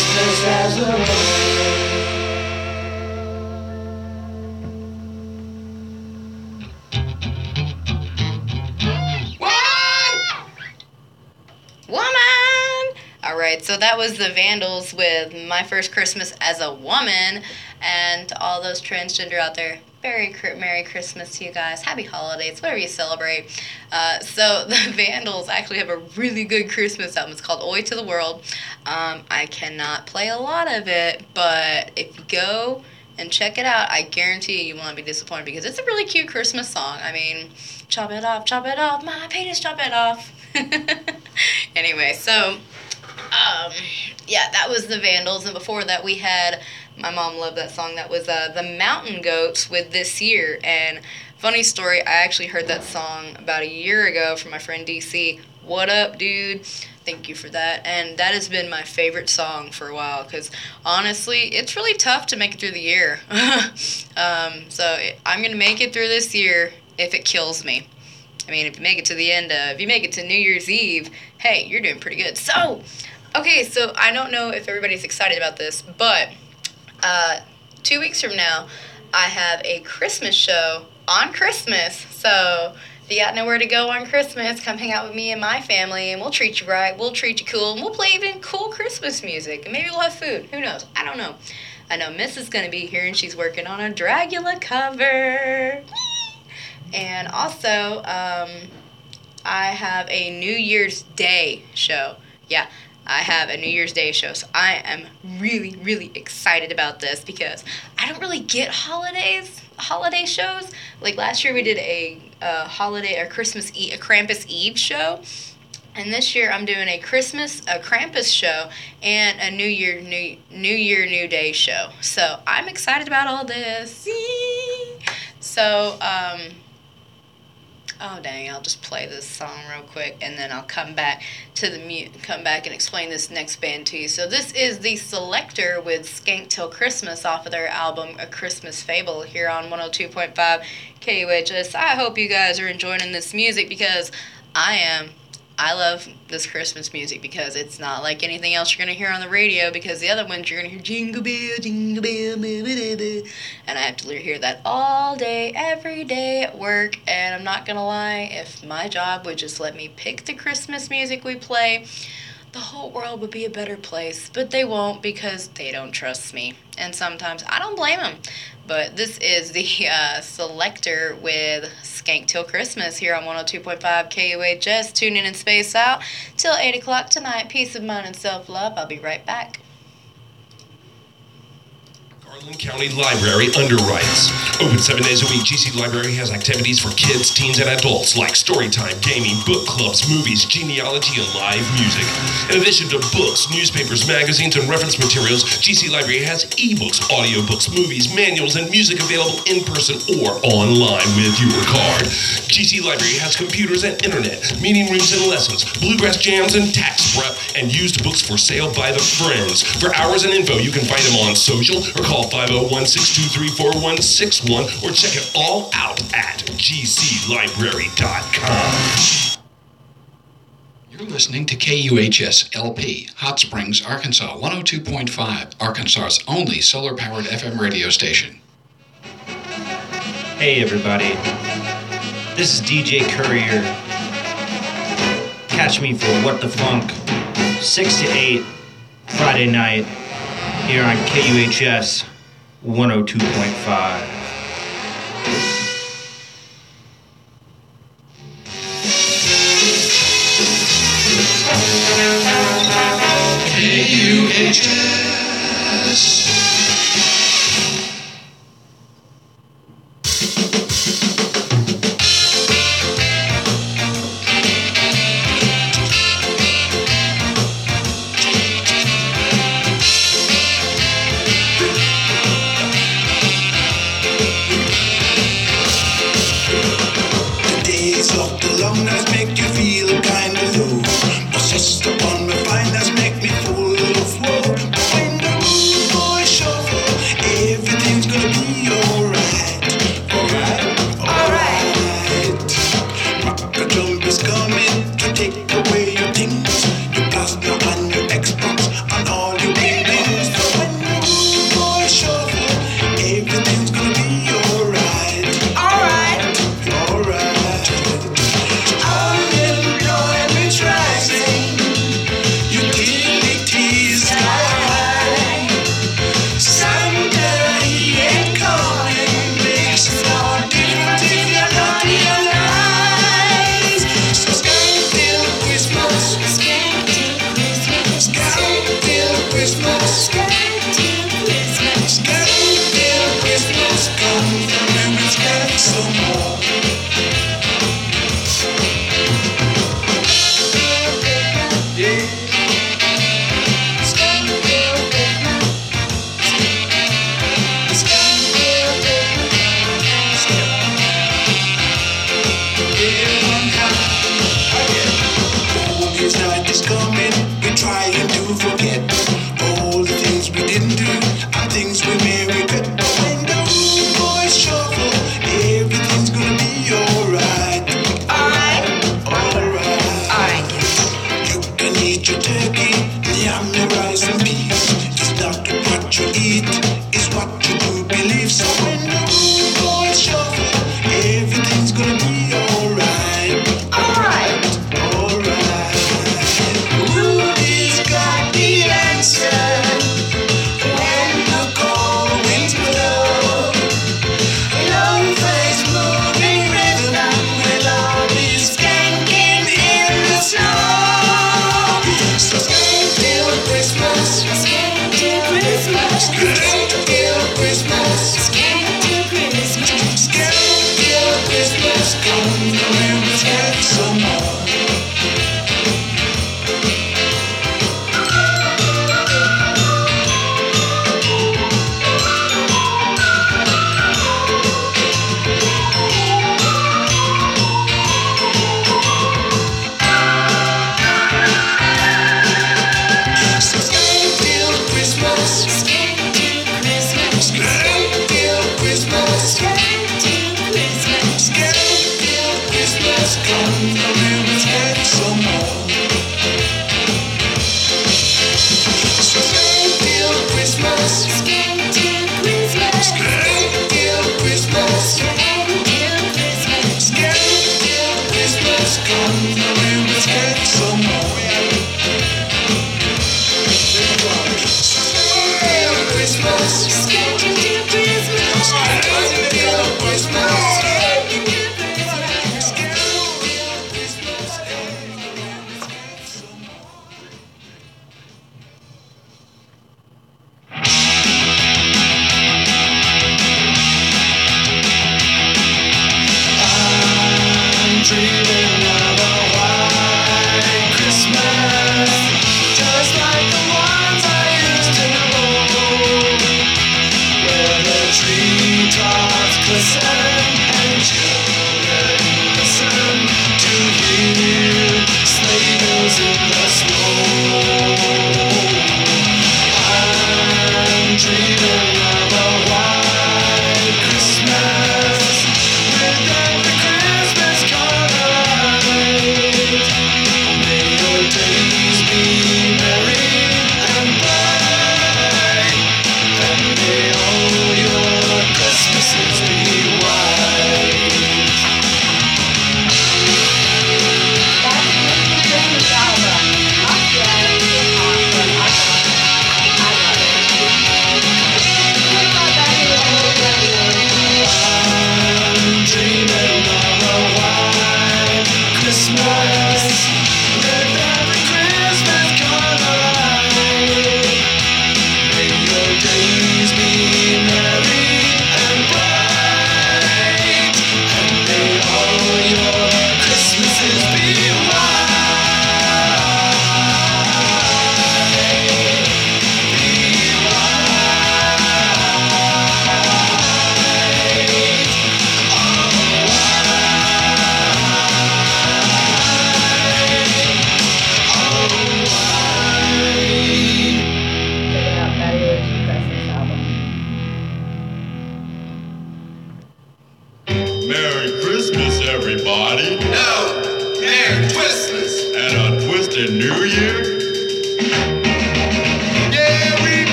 [SPEAKER 4] First
[SPEAKER 3] as a woman.
[SPEAKER 1] Woman! All right, so that was the Vandals with My First Christmas as a Woman. And all those transgender out there, Cri- Merry Christmas to you guys. Happy holidays, whatever you celebrate. Uh, so, the Vandals actually have a really good Christmas album. It's called Oi to the World. Um, I cannot play a lot of it, but if you go and check it out, I guarantee you, you won't be disappointed because it's a really cute Christmas song. I mean, chop it off, chop it off, my penis, chop it off. anyway, so um, yeah, that was the Vandals, and before that we had my mom loved that song. That was uh, the Mountain Goats with This Year. And funny story, I actually heard that song about a year ago from my friend DC. What up, dude? Thank you for that. And that has been my favorite song for a while because honestly, it's really tough to make it through the year. um, so I'm gonna make it through this year if it kills me. I mean, if you make it to the end of, if you make it to New Year's Eve, hey, you're doing pretty good. So, okay, so I don't know if everybody's excited about this, but uh, two weeks from now, I have a Christmas show on Christmas. So if you got nowhere to go on Christmas, come hang out with me and my family, and we'll treat you right. We'll treat you cool, and we'll play even cool Christmas music. And maybe we'll have food. Who knows? I don't know. I know Miss is going to be here, and she's working on a Dracula cover. And also, um, I have a New Year's Day show. Yeah, I have a New Year's Day show. So I am really, really excited about this because I don't really get holidays, holiday shows. Like last year we did a, uh holiday, a Christmas Eve, a Krampus Eve show. And this year I'm doing a Christmas, a Krampus show, and a New Year, New New Year, New Day show. So I'm excited about all this. So, um, oh dang, I'll just play this song real quick, and then I'll come back to the mute, come back and explain this next band to you. So this is the Selecter with Skank Till Christmas off of their album A Christmas Fable here on 102.5 KUHS. I hope you guys are enjoying this music because I am. I love this Christmas music because it's not like anything else you're gonna hear on the radio. Because the other ones you're gonna hear jingle bell, jingle bell, blah, blah, blah. and I have to hear that all day, every day at work. And I'm not gonna lie, if my job would just let me pick the Christmas music we play, the whole world would be a better place. But they won't because they don't trust me, and sometimes I don't blame them. But this is the uh, Selecter with Skank Till Christmas here on 102.5 KUHS. Tune in and space out till 8 o'clock tonight. Peace of mind and self love. I'll be right back.
[SPEAKER 9] Garland County Library underwrites. Open seven days a week, GC Library has activities for kids, teens, and adults like story time, gaming, book clubs, movies, genealogy, and live music. In addition to books, newspapers, magazines, and reference materials, GC Library has ebooks, audiobooks, movies, manuals, and music available in person or online with your card. GC Library has computers and internet, meeting rooms and lessons, bluegrass jams and tax prep, and used books for sale by the friends. For hours and info, you can find them on social or call 501 623 4161 or check it all out at gclibrary.com.
[SPEAKER 10] You're listening to KUHS LP, Hot Springs, Arkansas 102.5, Arkansas's only solar powered FM radio station.
[SPEAKER 11] Hey everybody, this is DJ Courier. Catch me for What the Funk, 6 to 8, Friday night, here on KUHS 102.5.
[SPEAKER 12] The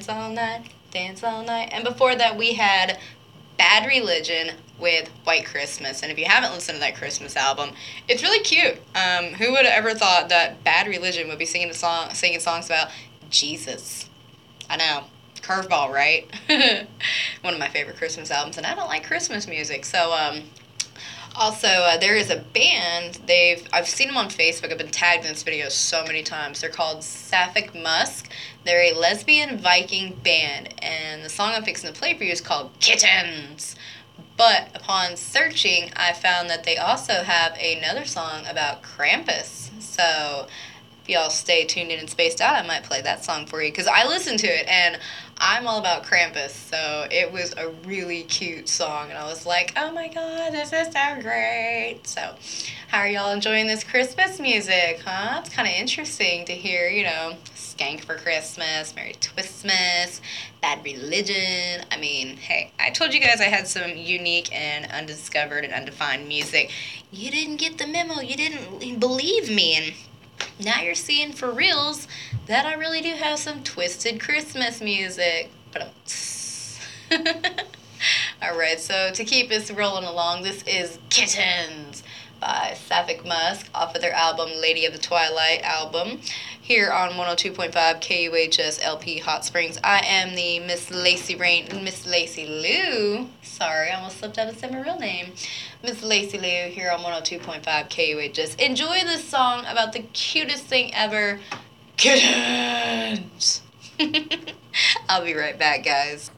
[SPEAKER 1] dance all night, dance all night. And before that, we had Bad Religion with White Christmas. And if you haven't listened to that Christmas album, it's really cute. Um, who would have ever thought that Bad Religion would be singing a song, singing songs about Jesus? I know. Curveball, right? One of my favorite Christmas albums, and I don't like Christmas music. So, um, also, uh, there is a band. They've I've seen them on Facebook. I've been tagged in this video so many times. They're called Sapphic Musk. They're a lesbian Viking band, and the song I'm fixing to play for you is called Kittenz. But upon searching, I found that they also have another song about Krampus. So if y'all stay tuned in and spaced out, I might play that song for you because I listened to it and I'm all about Krampus. So it was a really cute song, and I was like, oh my god, this is so great. So, how are y'all enjoying this Christmas music, huh? It's kind of interesting to hear, you know, Skank for Christmas, Merry Twistmas, Bad Religion. I mean, hey, I told you guys I had some unique and undiscovered and undefined music. You didn't get the memo, you didn't believe me, and now you're seeing for reals that I really do have some twisted Christmas music. All right, so to keep us rolling along, this is Kittenz by Sapphic Musk off of their album Lady of the Twilight album here on 102.5 KUHS LP Hot Springs. I am the Miss Lacey Rain, Miss Lacey Lou. Sorry, I almost slipped out and said my real name. Miss Lacey Lou here on 102.5 KUHS. Enjoy this song about the cutest thing ever, kittens. I'll be right back, guys.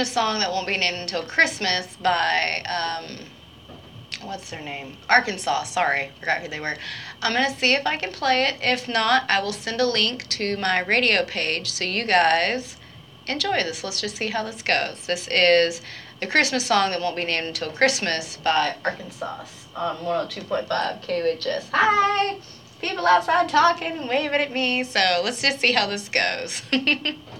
[SPEAKER 1] Christmas song that won't be named until Christmas by um, what's their name? Arkansauce. Sorry, forgot who they were. I'm gonna see if I can play it. If not, I will send a link to my radio page so you guys enjoy this. Let's just see how this goes. This is the Christmas song that won't be named until Christmas by Arkansauce on 102.5 KUHS. Hi, people outside talking waving at me. So let's just see how this goes.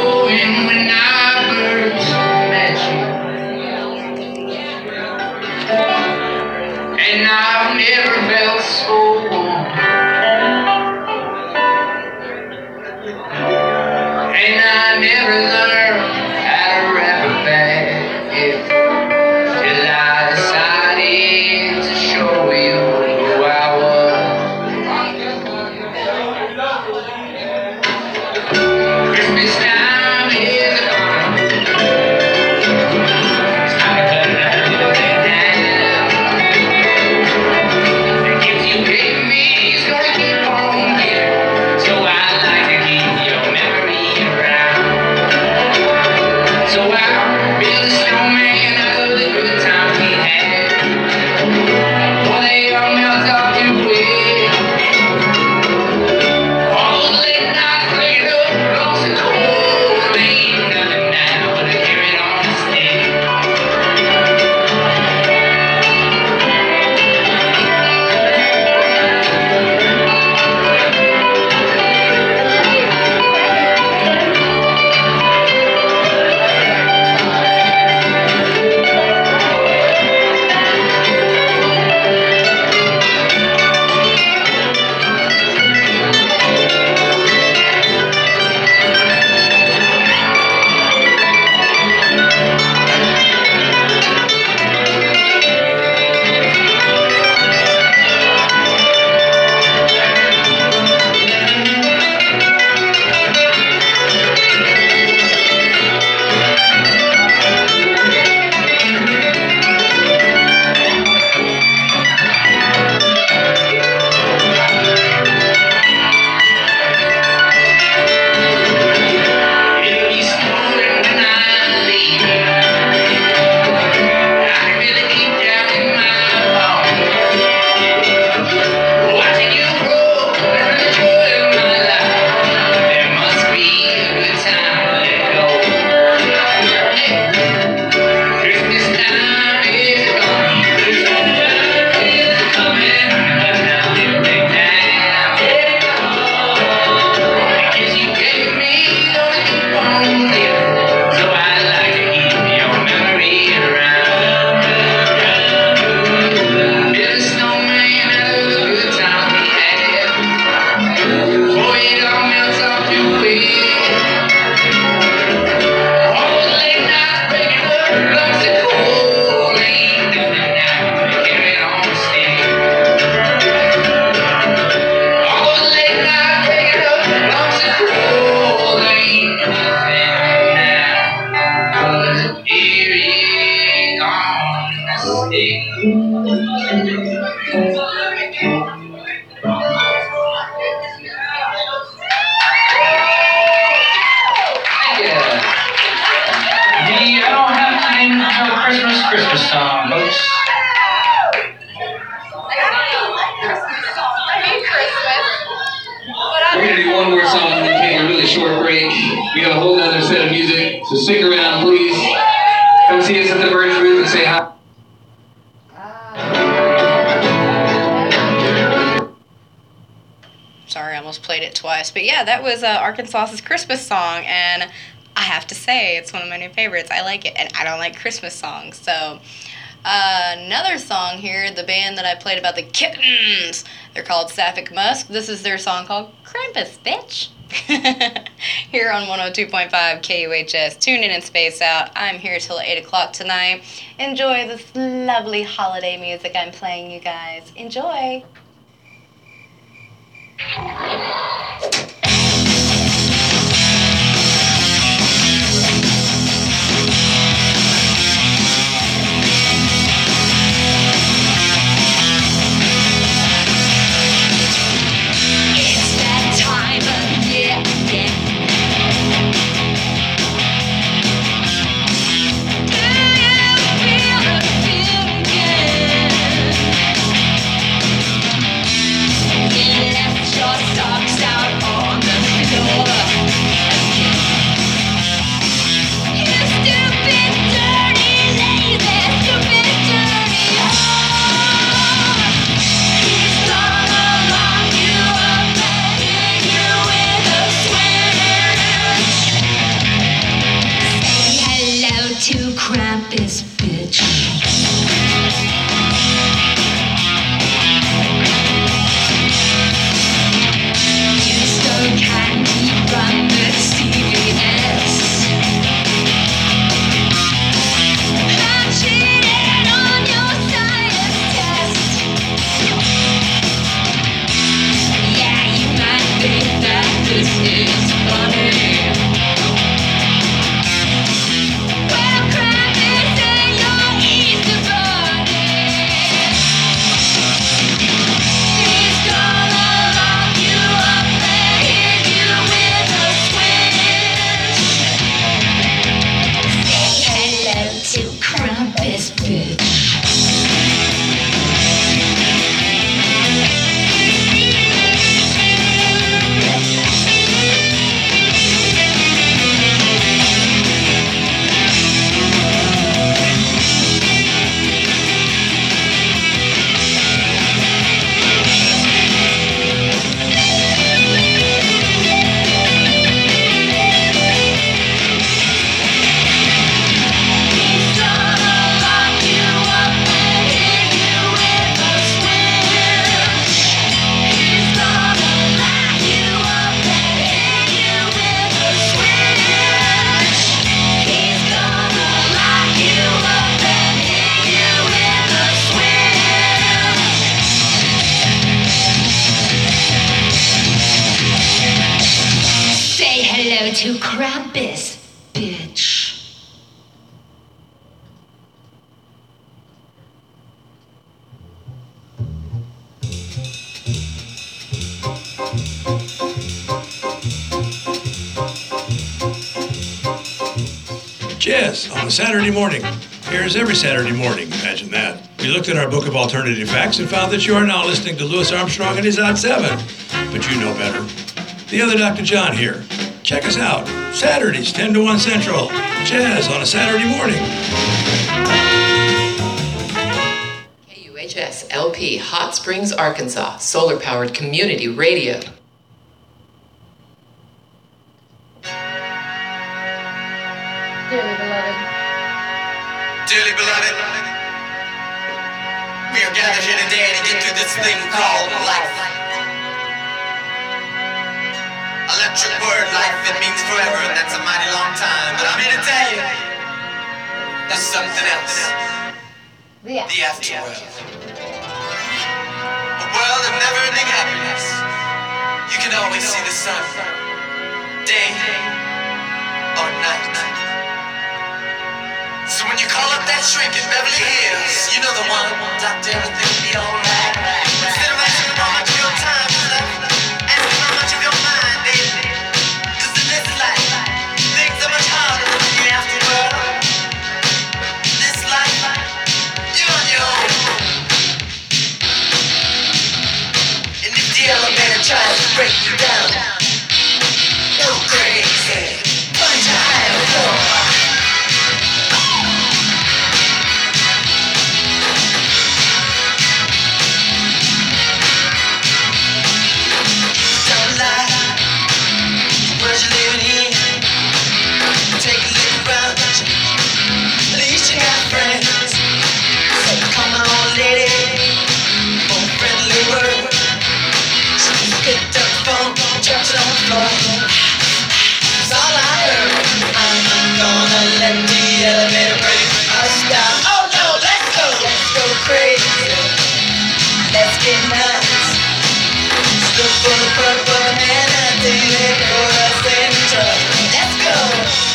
[SPEAKER 13] I've never felt so
[SPEAKER 6] yeah, that was uh, Arkansauce's Christmas song, and I have to say, it's one of my new favorites. I like it, and I don't like Christmas songs. So, uh, another song here, the band that I played about the kittens, they're called Sapphic Musk. This is their song called Krampus, bitch. here on 102.5 KUHS. Tune in and space out. I'm here till 8 o'clock tonight. Enjoy this lovely holiday music I'm playing, you guys. Enjoy.
[SPEAKER 14] Saturday morning. Airs every Saturday morning. Imagine that. We looked at our book of alternative facts and found that you are now listening to Louis Armstrong and his Odd Seven. But you know better. The other Dr. John here. Check us out. Saturdays, 10 to 1 Central. Jazz on a Saturday morning.
[SPEAKER 15] KUHS LP Hot Springs, Arkansas, solar powered community radio.
[SPEAKER 16] Let's go.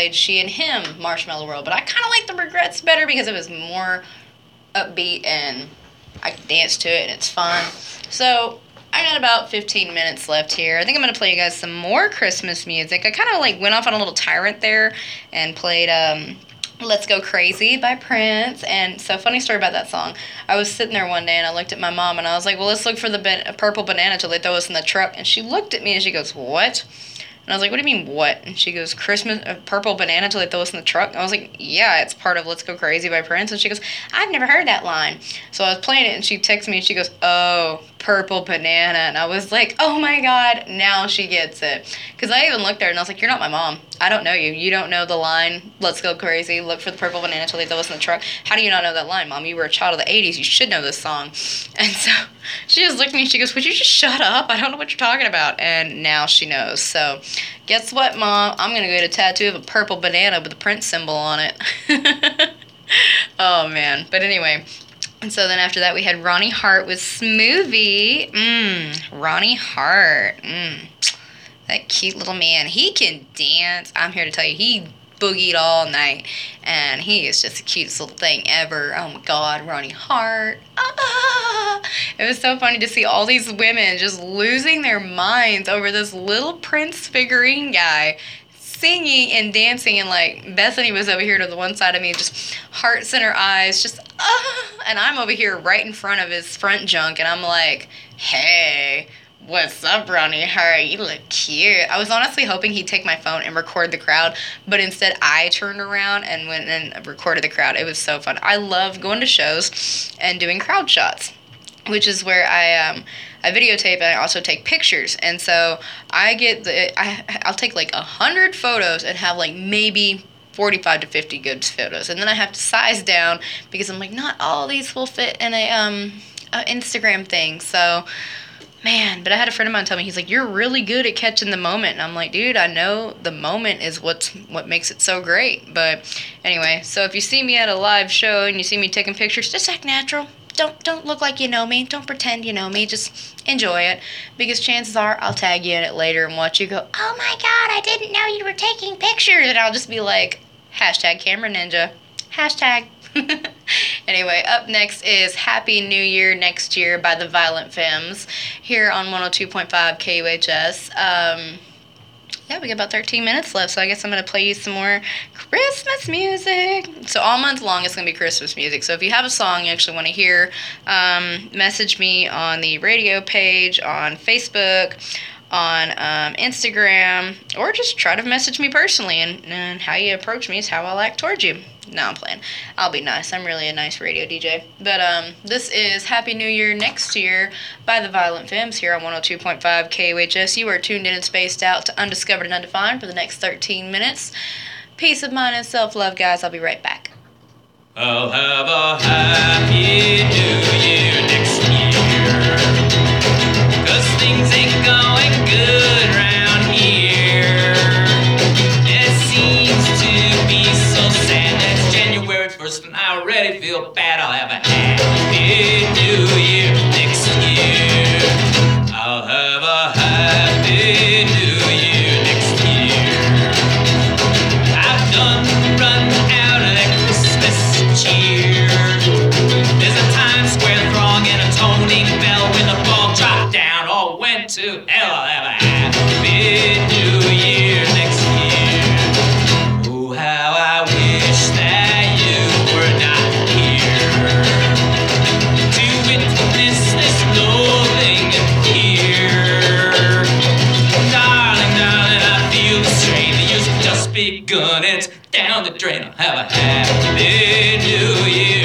[SPEAKER 1] Played She and Him, Marshmallow World, but I kind of like The Regrettes better because it was more upbeat and I dance to it and it's fun. So I got about 15 minutes left here. I think I'm gonna play you guys some more Christmas music. I kind of like went off on a little tyrant there and played um, "Let's Go Crazy" by Prince. And so, funny story about that song. I was sitting there one day and I looked at my mom and I was like, "Well, let's look for the purple banana till they throw us in the truck." And she looked at me and she goes, "What?" And I was like, "What do you mean, what?" And she goes, "Christmas uh, purple banana till they throw us in the truck." And I was like, "Yeah, it's part of Let's Go Crazy by Prince." And she goes, "I've never heard that line." So I was playing it and she texts me and she goes, "Oh, purple banana." And I was like, "Oh my god, now she gets it." Cuz I even looked at her and I was like, "You're not my mom. I don't know you. You don't know the line, Let's Go Crazy, look for the purple banana they throw us in the truck." How do you not know that line, mom? You were a child of the 80s. You should know this song. And so she just looked at me she goes, "Would you just shut up? I don't know what you're talking about." And now she knows. So, guess what, mom? I'm to get a tattoo of a purple banana with a Prince symbol on it. oh man. But anyway, and so then after that we had Ronnie Heart with Smoovie. Mmm, Ronnie Heart. Mmm. That cute little man. He can dance. I'm here to tell you, he boogied all night. And he is just the cutest little thing ever. Oh my god, Ronnie Heart. Ah! It was so funny to see all these women just losing their minds over this little Prince figurine guy singing and dancing and like Bethany was over here to the one side of me just hearts in her eyes just ah and I'm over here right in front of his front junk and I'm like hey what's up Ronnie? Heart you look cute. I was honestly hoping he'd take my phone and record the crowd but instead I turned around and went and recorded the crowd. It was so fun. I love going to shows and doing crowd shots which is where I um I videotape and I also take pictures. And so I get the I I'll take like a hundred photos and have like maybe 45 to 50 good photos. And then i have to size down because i'm like not all these will fit in a um a instagram thing. So man but i had a friend of mine tell me he's like you're really good at catching the moment. And i'm like dude i know the moment is what's what makes it so great. But anyway so if you see me at a live show and you see me taking pictures just act natural don't don't look like you know me. Don't pretend you know me. Just enjoy it because chances are I'll tag you in it later and watch you go, "Oh my god, I didn't know you were taking pictures." And I'll just be like, "Hashtag camera ninja." Hashtag. anyway, up next is Happy New Year Next Year by the Violent Femmes here on 102.5 KUHS. Um, yeah, we got about 13 minutes left, so I guess I'm going to play you some more Christmas music. So, all month long, it's going to be Christmas music. So, if you have a song you actually want to hear, um, message me on the radio page, on Facebook, on um, Instagram, or just try to message me personally. And, and how you approach me is how I'll act towards you. No, I'm playing. I'll be nice. I'm really a nice radio DJ. But um, this is Happy New Year Next Year by the Violent Femmes here on 102.5 KUHS. You are tuned in and spaced out to Undiscovered and Undefined for the next 13 minutes. Peace of mind and self love, guys. I'll be right back.
[SPEAKER 4] I'll have a happy new year next year. 1st and I already feel bad. I'll have a happy new year. Down the drain. Have a happy new year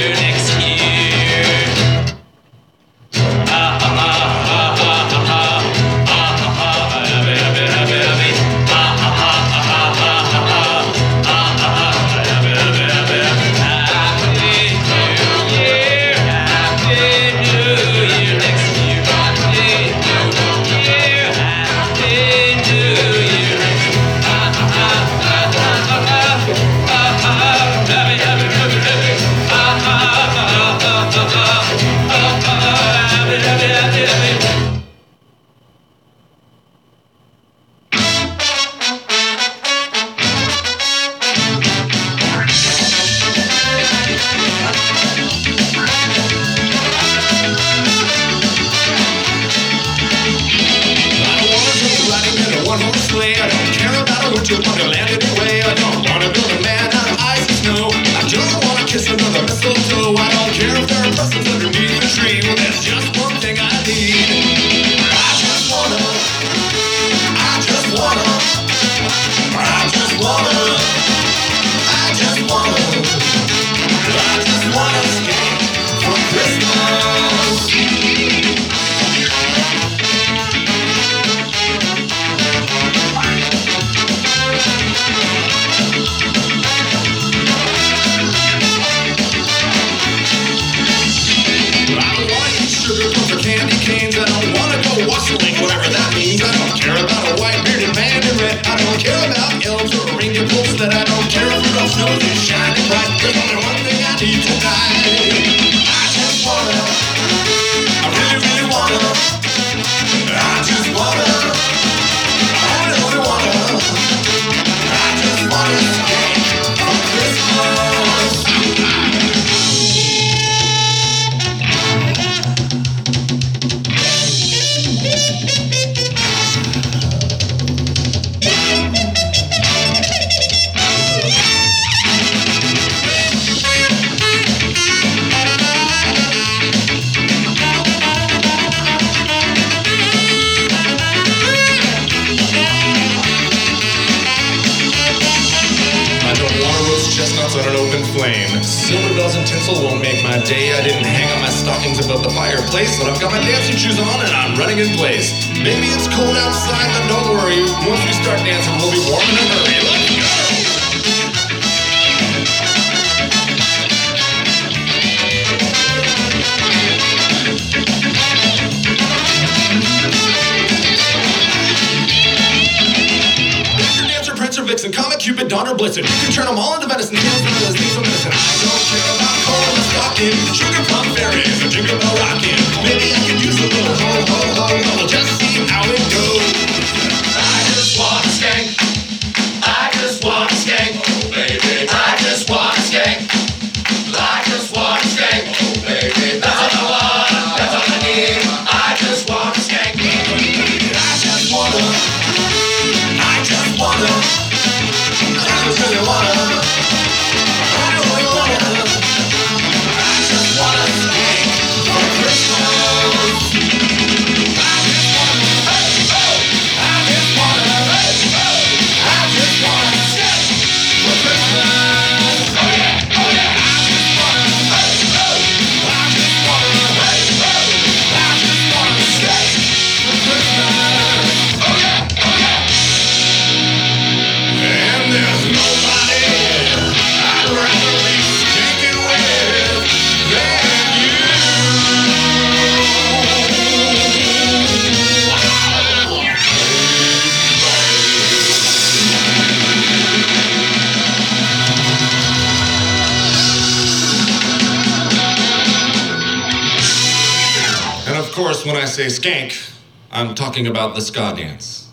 [SPEAKER 6] course, when I say skank, I'm talking about the ska dance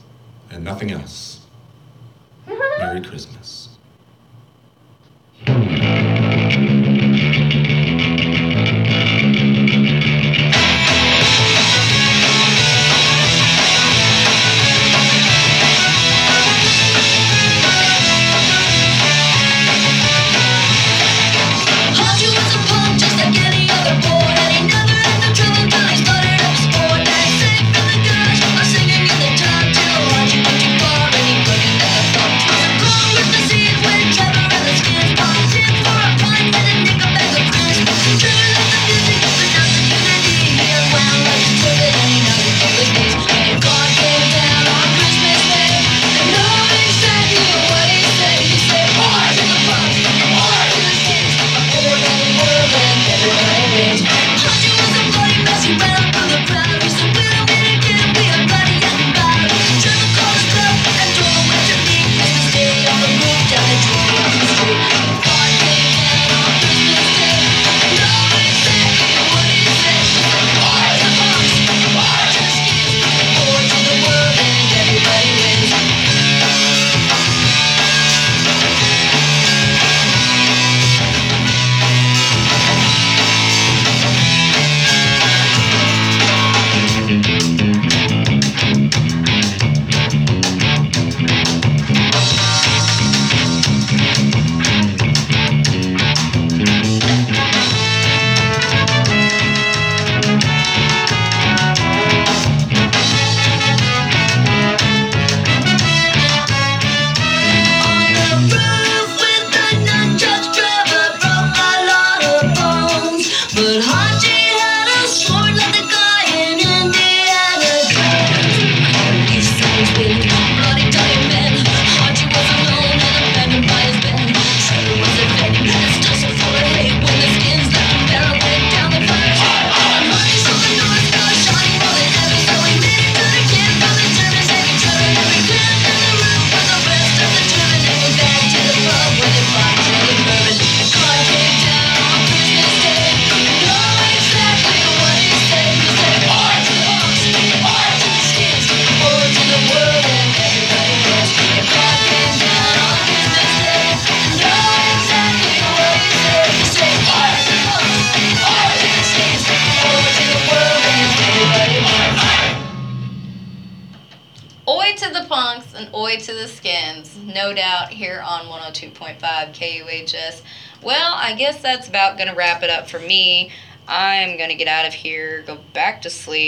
[SPEAKER 6] and nothing else. Merry Christmas.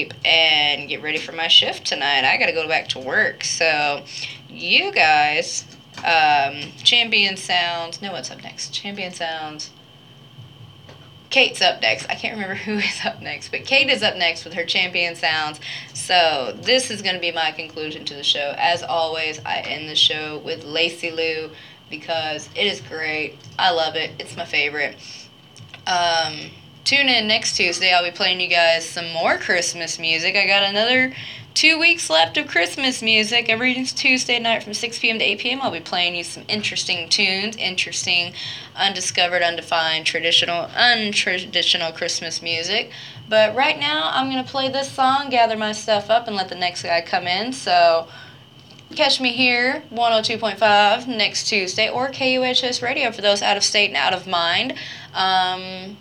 [SPEAKER 1] Sleep, and get ready for my shift tonight. I got to go back to work. So, you guys, um, Champion Sounds, no, what's up next? Champion Sounds. Kate's up next. I can't remember who is up next, but Kate is up next with her champion sounds. So this is going to be my conclusion to the show. As always, I end the show with Lacy Loo because it is great. I love it. It's my favorite. Um, tune in next Tuesday. I'll be playing you guys some more Christmas music. I got another two weeks left of Christmas music. Every Tuesday night from 6 p.m. to 8 p.m., I'll be playing you some interesting tunes, interesting, undiscovered, undefined, traditional, untraditional Christmas music. But right now, I'm going to play this song, gather my stuff up, and let the next guy come in. So catch me here, 102.5 next Tuesday, or KUHS Radio for those out of state and out of mind. Um,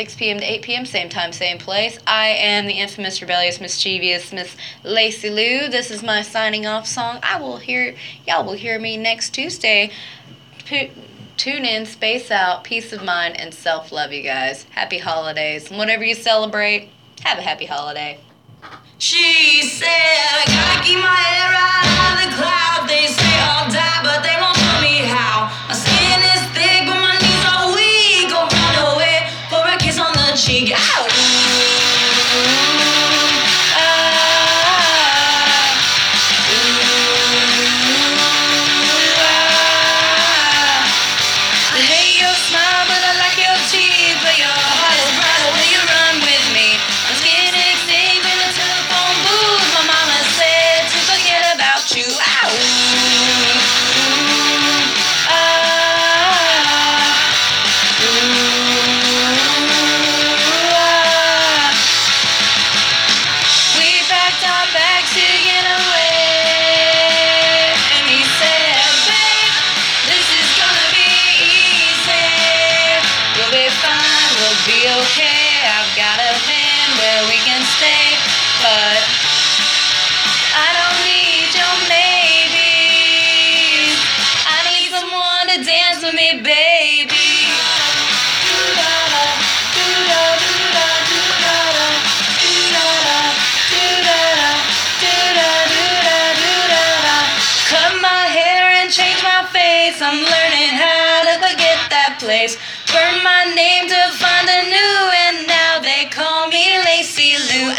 [SPEAKER 1] 6 p.m. to 8 p.m., same time, same place. I am the infamous, rebellious, mischievous Miss Lacey Lou. This is my signing off song. I will hear, y'all will hear me next Tuesday. P- tune in, space out, peace of mind, and self love, you guys. Happy holidays. Whatever you celebrate, have a happy holiday.
[SPEAKER 5] She said, I gotta keep my head right out of the cloud. They say I'll die, but they won't tell me how. My skin is thick, kiss on to find a new, and now they call me Lacey Lou.